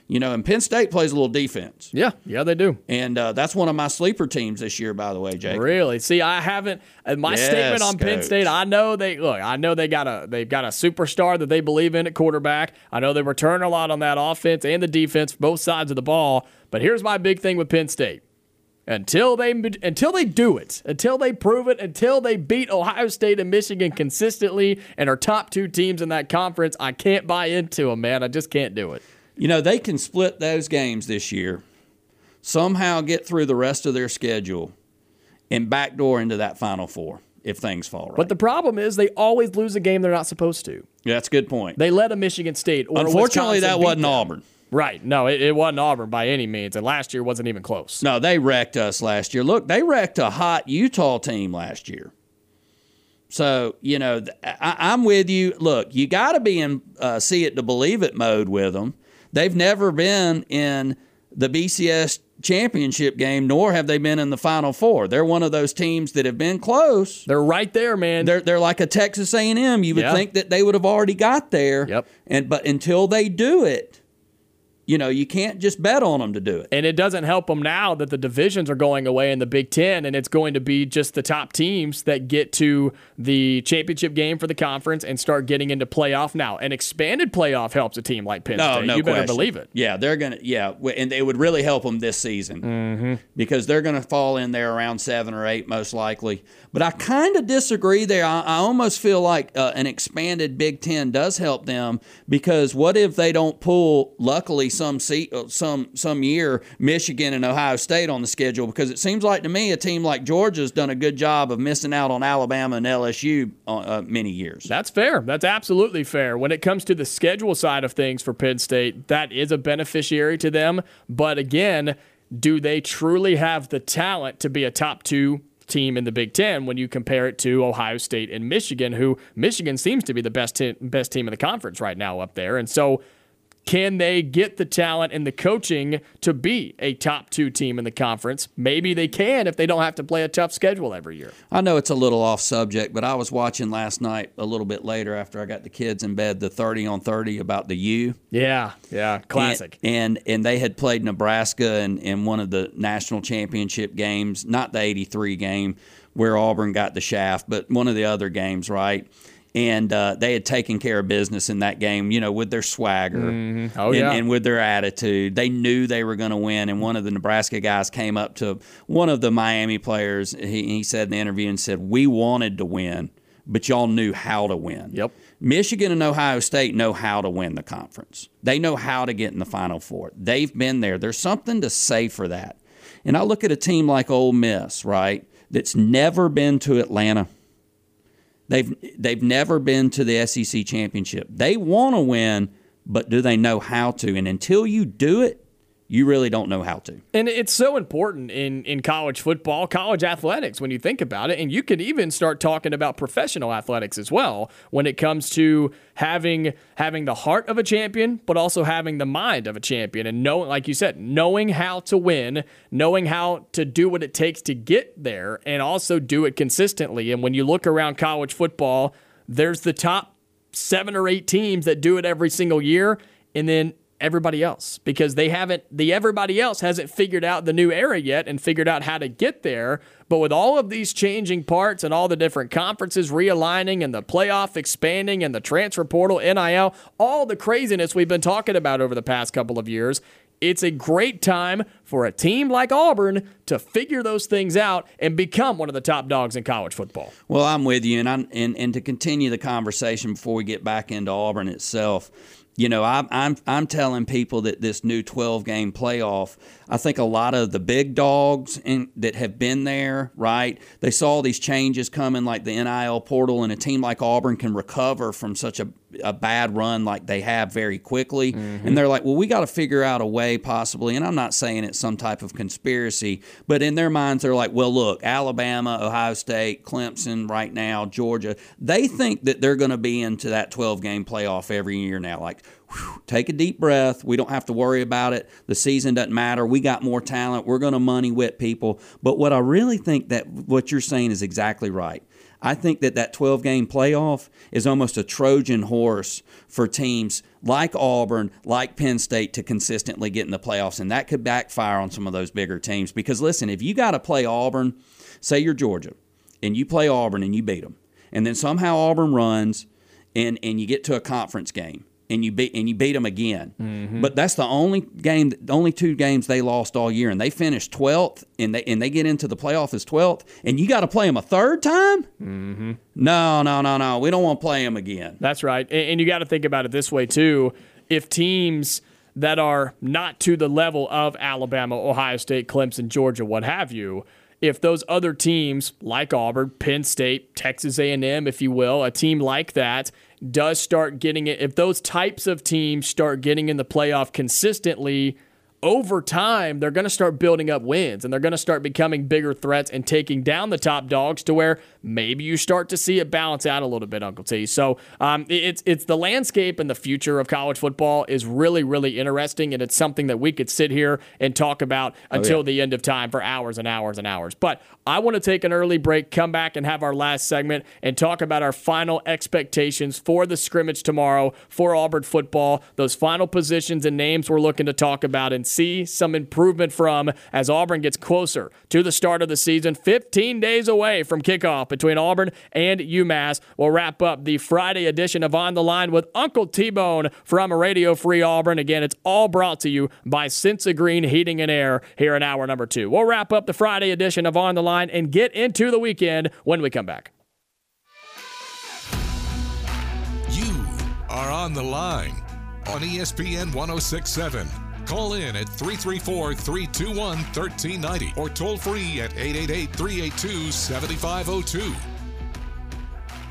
You know, and Penn State plays a little defense. Yeah, yeah, they do. And uh, that's one of my sleeper teams this year, by the way, Jake. Really? See, I haven't. uh, My Yes, statement on Penn State. I know they look. I know they got a they've got a superstar that they believe in at quarterback. I know they return a lot on that offense and the defense, both sides of the ball. But here's my big thing with Penn State. Until they until they do it, until they prove it, until they beat Ohio State and Michigan consistently and are top two teams in that conference, I can't buy into them, man. I just can't do it. You know, they can split those games this year, somehow get through the rest of their schedule, and backdoor into that Final Four if things fall right. But the problem is they always lose a game they're not supposed to. Yeah, that's a good point. They let a Michigan State or Unfortunately, that wasn't them. Auburn. Right. No, it, it wasn't Auburn by any means. And last year wasn't even close. No, they wrecked us last year. Look, they wrecked a hot Utah team last year. So, you know, I, I'm with you. Look, you got to be in uh, see it to believe it mode with them. They've never been in the BCS championship game, nor have they been in the Final Four. They're one of those teams that have been close. They're right there, man. They're they're like a Texas A&M. You would Yeah. think that they would have already got there. Yep. And but until they do it, you know, you can't just bet on them to do it. And it doesn't help them now that the divisions are going away in the Big Ten, and it's going to be just the top teams that get to the championship game for the conference and start getting into playoff. Now, an expanded playoff helps a team like Penn No, State. no you better question. believe it. Yeah, they're gonna. Yeah, and it would really help them this season Mm-hmm. because they're gonna fall in there around seven or eight most likely. But I kind of disagree there. I, I almost feel like uh, an expanded Big Ten does help them because what if they don't pull? Luckily, some seat, uh, some some year Michigan and Ohio State on the schedule because it seems like to me a team like Georgia's done a good job of missing out on Alabama and LSU uh, uh, many years. That's fair. That's absolutely fair. When it comes to the schedule side of things for Penn State, that is a beneficiary to them. But again, do they truly have the talent to be a top two team in the Big Ten when you compare it to Ohio State and Michigan, who Michigan seems to be the best te- best team in the conference right now up there, and so. Can they get the talent and the coaching to be a top two team in the conference? Maybe they can if they don't have to play a tough schedule every year. I know it's a little off subject, but I was watching last night a little bit later after I got the kids in bed the 30 on 30 about the U. Yeah, yeah, classic. And and, and they had played Nebraska in, in one of the national championship games, not the 83 game where Auburn got the shaft, but one of the other games, right? And uh, they had taken care of business in that game, you know, with their swagger Oh, and, yeah. and with their attitude. They knew they were going to win. And one of the Nebraska guys came up to one of the Miami players. He, he said in the interview and said, We wanted to win, but y'all knew how to win. Yep. Michigan and Ohio State know how to win the conference. They know how to get in the Final Four. They've been there. There's something to say for that. And I look at a team like Ole Miss, right, that's never been to Atlanta. They've they've never been to the SEC championship. They want to win, but do they know how to? And until you do it, you really don't know how to. And it's so important in, in college football, college athletics, when you think about it. And you can even start talking about professional athletics as well when it comes to having having the heart of a champion, but also having the mind of a champion. And knowing, like you said, knowing how to win, knowing how to do what it takes to get there, and also do it consistently. And when you look around college football, there's the top seven or eight teams that do it every single year, and then everybody else because they haven't the everybody else hasn't figured out the new era yet and figured out how to get there but with all of these changing parts and all the different conferences realigning and the playoff expanding and the transfer portal NIL all the craziness we've been talking about over the past couple of years it's a great time for a team like Auburn to figure those things out and become one of the top dogs in college football. Well, I'm with you, and I'm, and and to continue the conversation before we get back into Auburn itself you know, I'm I'm I'm telling people that this new 12 game playoff, I think a lot of the big dogs in, that have been there, right? They saw these changes coming, like the NIL portal, and a team like Auburn can recover from such a a bad run like they have very quickly. Mm-hmm. And they're like, well, we got to figure out a way possibly. And I'm not saying it's some type of conspiracy, but in their minds, they're like, well, look, Alabama, Ohio State, Clemson right now, Georgia, they think that they're going to be into that 12 game playoff every year now. Like, whew, take a deep breath. We don't have to worry about it. The season doesn't matter. We got more talent. We're going to money whip people. But what I really think that what you're saying is exactly right. I think that that 12 game playoff is almost a Trojan horse for teams like Auburn, like Penn State to consistently get in the playoffs. And that could backfire on some of those bigger teams. Because listen, if you got to play Auburn, say you're Georgia, and you play Auburn and you beat them, and then somehow Auburn runs and, and you get to a conference game and you beat and you beat them again. Mm-hmm. But that's the only game, the only two games they lost all year, and they finished twelfth, and they and they get into the playoff as twelfth, and you got to play them a third time. Mm-hmm. No, no, no, no, we don't want to play them again. That's right, and, and you got to think about it this way too: if teams that are not to the level of Alabama, Ohio State, Clemson, Georgia, what have you if those other teams like Auburn, Penn State, Texas A&M, if you will, a team like that does start getting it, if those types of teams start getting in the playoff consistently, over time, they're going to start building up wins and they're going to start becoming bigger threats and taking down the top dogs to where maybe you start to see it balance out a little bit, Uncle T. So um, it's it's the landscape and the future of college football is really really interesting, and it's something that we could sit here and talk about until oh, yeah. the end of time for hours and hours and hours. But I want to take an early break, come back and have our last segment and talk about our final expectations for the scrimmage tomorrow for Auburn football. Those final positions and names we're looking to talk about and see some improvement from as Auburn gets closer to the start of the season. 15 days away from kickoff between Auburn and UMass. We'll wrap up the Friday edition of On the Line with Uncle T Bone from Radio Free Auburn. Again, it's all brought to you by Sensigreen Heating and Air here in hour number two. We'll wrap up the Friday edition of On the Line and get into the weekend when we come back. You are on the line on ESPN 1067. Call in at 334 321 1390 or toll free at 888 382 7502.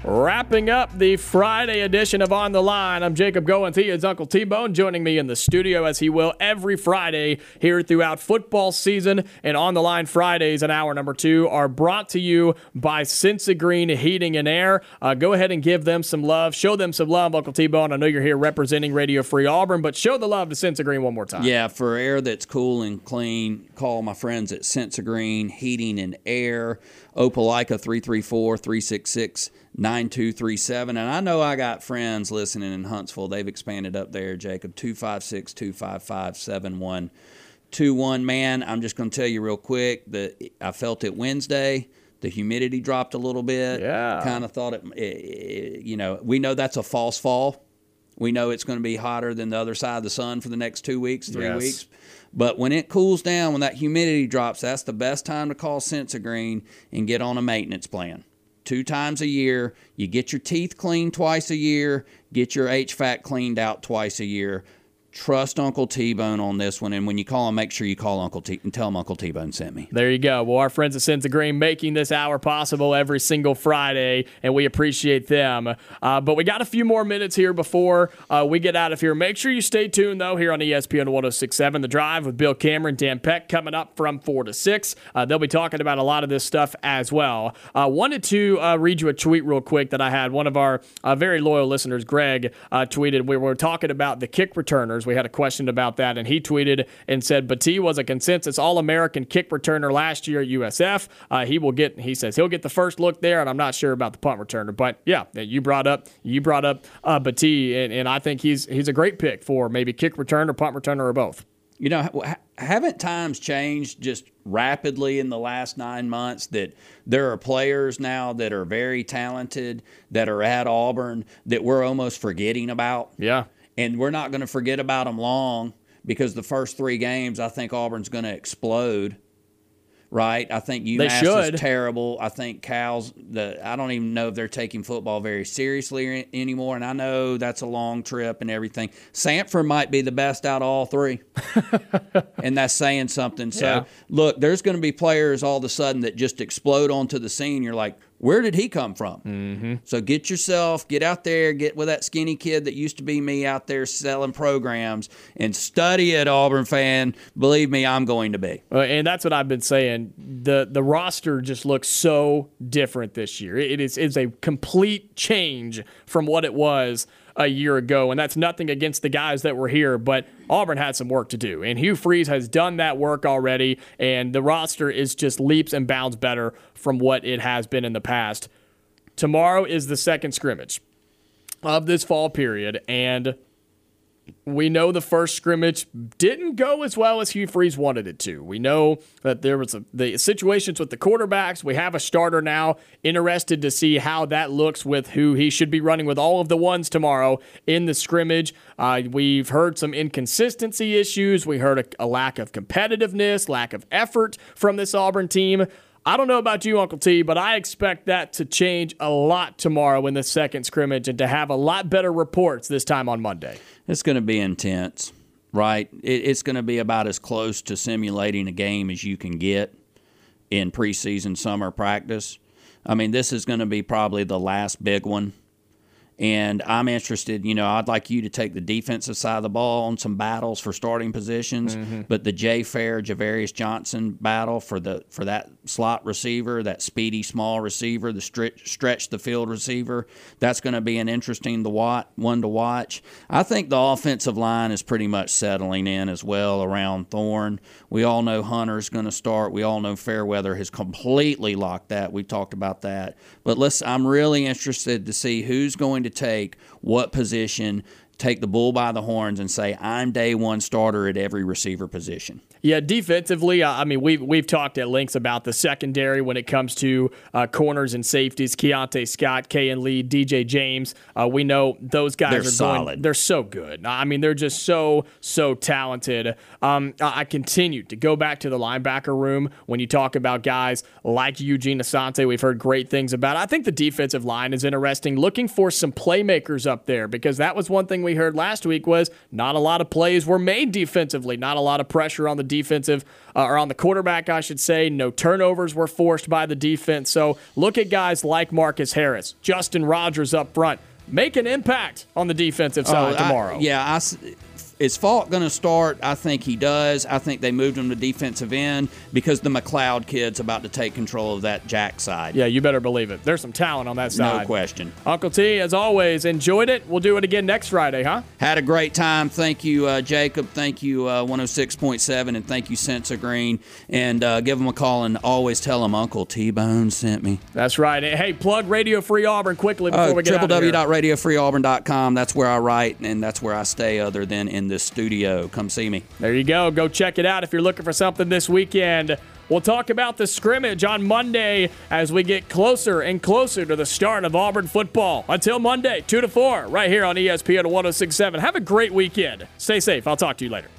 Wrapping up the Friday edition of On the Line, I'm Jacob Goins. He is Uncle T Bone, joining me in the studio as he will every Friday here throughout football season. And On the Line Fridays, an hour number two, are brought to you by Sensigreen Heating and Air. Uh, go ahead and give them some love. Show them some love, Uncle T Bone. I know you're here representing Radio Free Auburn, but show the love to Sensigreen one more time. Yeah, for air that's cool and clean, call my friends at Sensigreen Heating and Air. Opelika 334 366 9237. And I know I got friends listening in Huntsville. They've expanded up there, Jacob, 256 255 7121. Man, I'm just going to tell you real quick that I felt it Wednesday. The humidity dropped a little bit. Yeah. Kind of thought it, it, you know, we know that's a false fall. We know it's going to be hotter than the other side of the sun for the next two weeks, three yes. weeks. But when it cools down, when that humidity drops, that's the best time to call Sensigreen and get on a maintenance plan two times a year. You get your teeth cleaned twice a year, get your HVAC cleaned out twice a year trust Uncle T Bone on this one. And when you call him, make sure you call Uncle T and tell him Uncle T Bone sent me. There you go. Well, our friends at Sensigreen making this hour possible every single Friday, and we appreciate them. Uh, but we got a few more minutes here before uh, we get out of here. Make sure you stay tuned, though, here on ESPN 1067. The Drive with Bill Cameron, Dan Peck coming up from 4 to 6. Uh, they'll be talking about a lot of this stuff as well. Uh, wanted to uh, read you a tweet real quick that I had. One of our uh, very loyal listeners, Greg, tweeted we were talking about the kick returners We had a question about that, and he tweeted and said, "Battie was a consensus All-American kick returner last year at USF. Uh, he will get. He says he'll get the first look there, and I'm not sure about the punt returner, but yeah, you brought up you brought up uh, Battie, and, and I think he's he's a great pick for maybe kick returner, punt returner or both." You know, haven't times changed just rapidly in the last nine months that there are players now that are very talented that are at Auburn that we're almost forgetting about? Yeah. And we're not going to forget about them long because the first three games, I think Auburn's going to explode right? I think UMass is terrible. I think Cal's the. I don't even know if they're taking football very seriously anymore. And I know that's a long trip and everything. Samford might be the best out of all three, [LAUGHS] and that's saying something. So Yeah. look, there's going to be players all of a sudden that just explode onto the scene. You're like. Where did he come from? Mm-hmm. So get yourself, get out there, get with that skinny kid that used to be me out there selling programs and study it, Auburn fan. Believe me, I'm going to be. Uh, and that's what I've been saying. the The roster just looks so different this year. It is it's a complete change from what it was a year ago, and that's nothing against the guys that were here, but Auburn had some work to do, and Hugh Freeze has done that work already, and the roster is just leaps and bounds better from what it has been in the past. Tomorrow is the second scrimmage of this fall period, and we know the first scrimmage didn't go as well as Hugh Freeze wanted it to. We know that there was a, the situations with the quarterbacks. We have a starter now. Interested to see how that looks with who he should be running with all of the ones tomorrow in the scrimmage. Uh, we've heard some inconsistency issues. We heard a, a lack of competitiveness, lack of effort from this Auburn team. I don't know about you, Uncle T, but I expect that to change a lot tomorrow in the second scrimmage and to have a lot better reports this time on Monday. It's going to be intense, right? It's going to be about as close to simulating a game as you can get in preseason summer practice. I mean, this is going to be probably the last big one. And I'm interested, you know, I'd like you to take the defensive side of the ball on some battles for starting positions, mm-hmm. but the Jay Fair, Javarius Johnson battle for the for that slot receiver, that speedy small receiver, the stretch stretch the field receiver, that's going to be an interesting the watch, one to watch. I think the offensive line is pretty much settling in as well around Thorne. We all know Hunter's going to start. We all know Fairweather has completely locked that. We talked about that. But let's I'm really interested to see who's going to take what position, take the bull by the horns and say I'm day one starter at every receiver position. Yeah, defensively, I mean, we've, we've talked at lengths about the secondary when it comes to uh, corners and safeties. Keionte Scott, Kayin Lee, DJ James. Uh, we know those guys They're are going- solid. they're so good. I mean, they're just so, so talented. Um, I I continue to go back to the linebacker room when you talk about guys like Eugene Asante. We've heard great things about. I think the defensive line is interesting. Looking for some playmakers up there because that was one thing we heard last week was not a lot of plays were made defensively, not a lot of pressure on the defensive uh, or on the quarterback, I should say. No turnovers were forced by the defense. So look at guys like Marcus Harris, Justin Rogers up front. Make an impact on the defensive side Oh, I- tomorrow. yeah, I is Falk going to start? I think he does. I think they moved him to defensive end because the McLeod kid's about to take control of that jack side. Yeah, you better believe it. There's some talent on that side. No question. Uncle T, as always, enjoyed it. We'll do it again next Friday, huh? Had a great time. Thank you, uh, Jacob. Thank you, uh, 106.7, and thank you, Sensigreen. And uh, give them a call and always tell them Uncle T Bone sent me. That's right. Hey, plug Radio Free Auburn quickly before Oh, we get out of here. www.radiofreeauburn.com. That's where I write, and that's where I stay, other than in this studio. Come see me. There you go. Go check it out if you're looking for something this weekend. We'll talk about the scrimmage on Monday as we get closer and closer to the start of Auburn football. Until Monday, 2 to 4, right here on ESPN 1067. Have a great weekend. Stay safe. I'll talk to you later.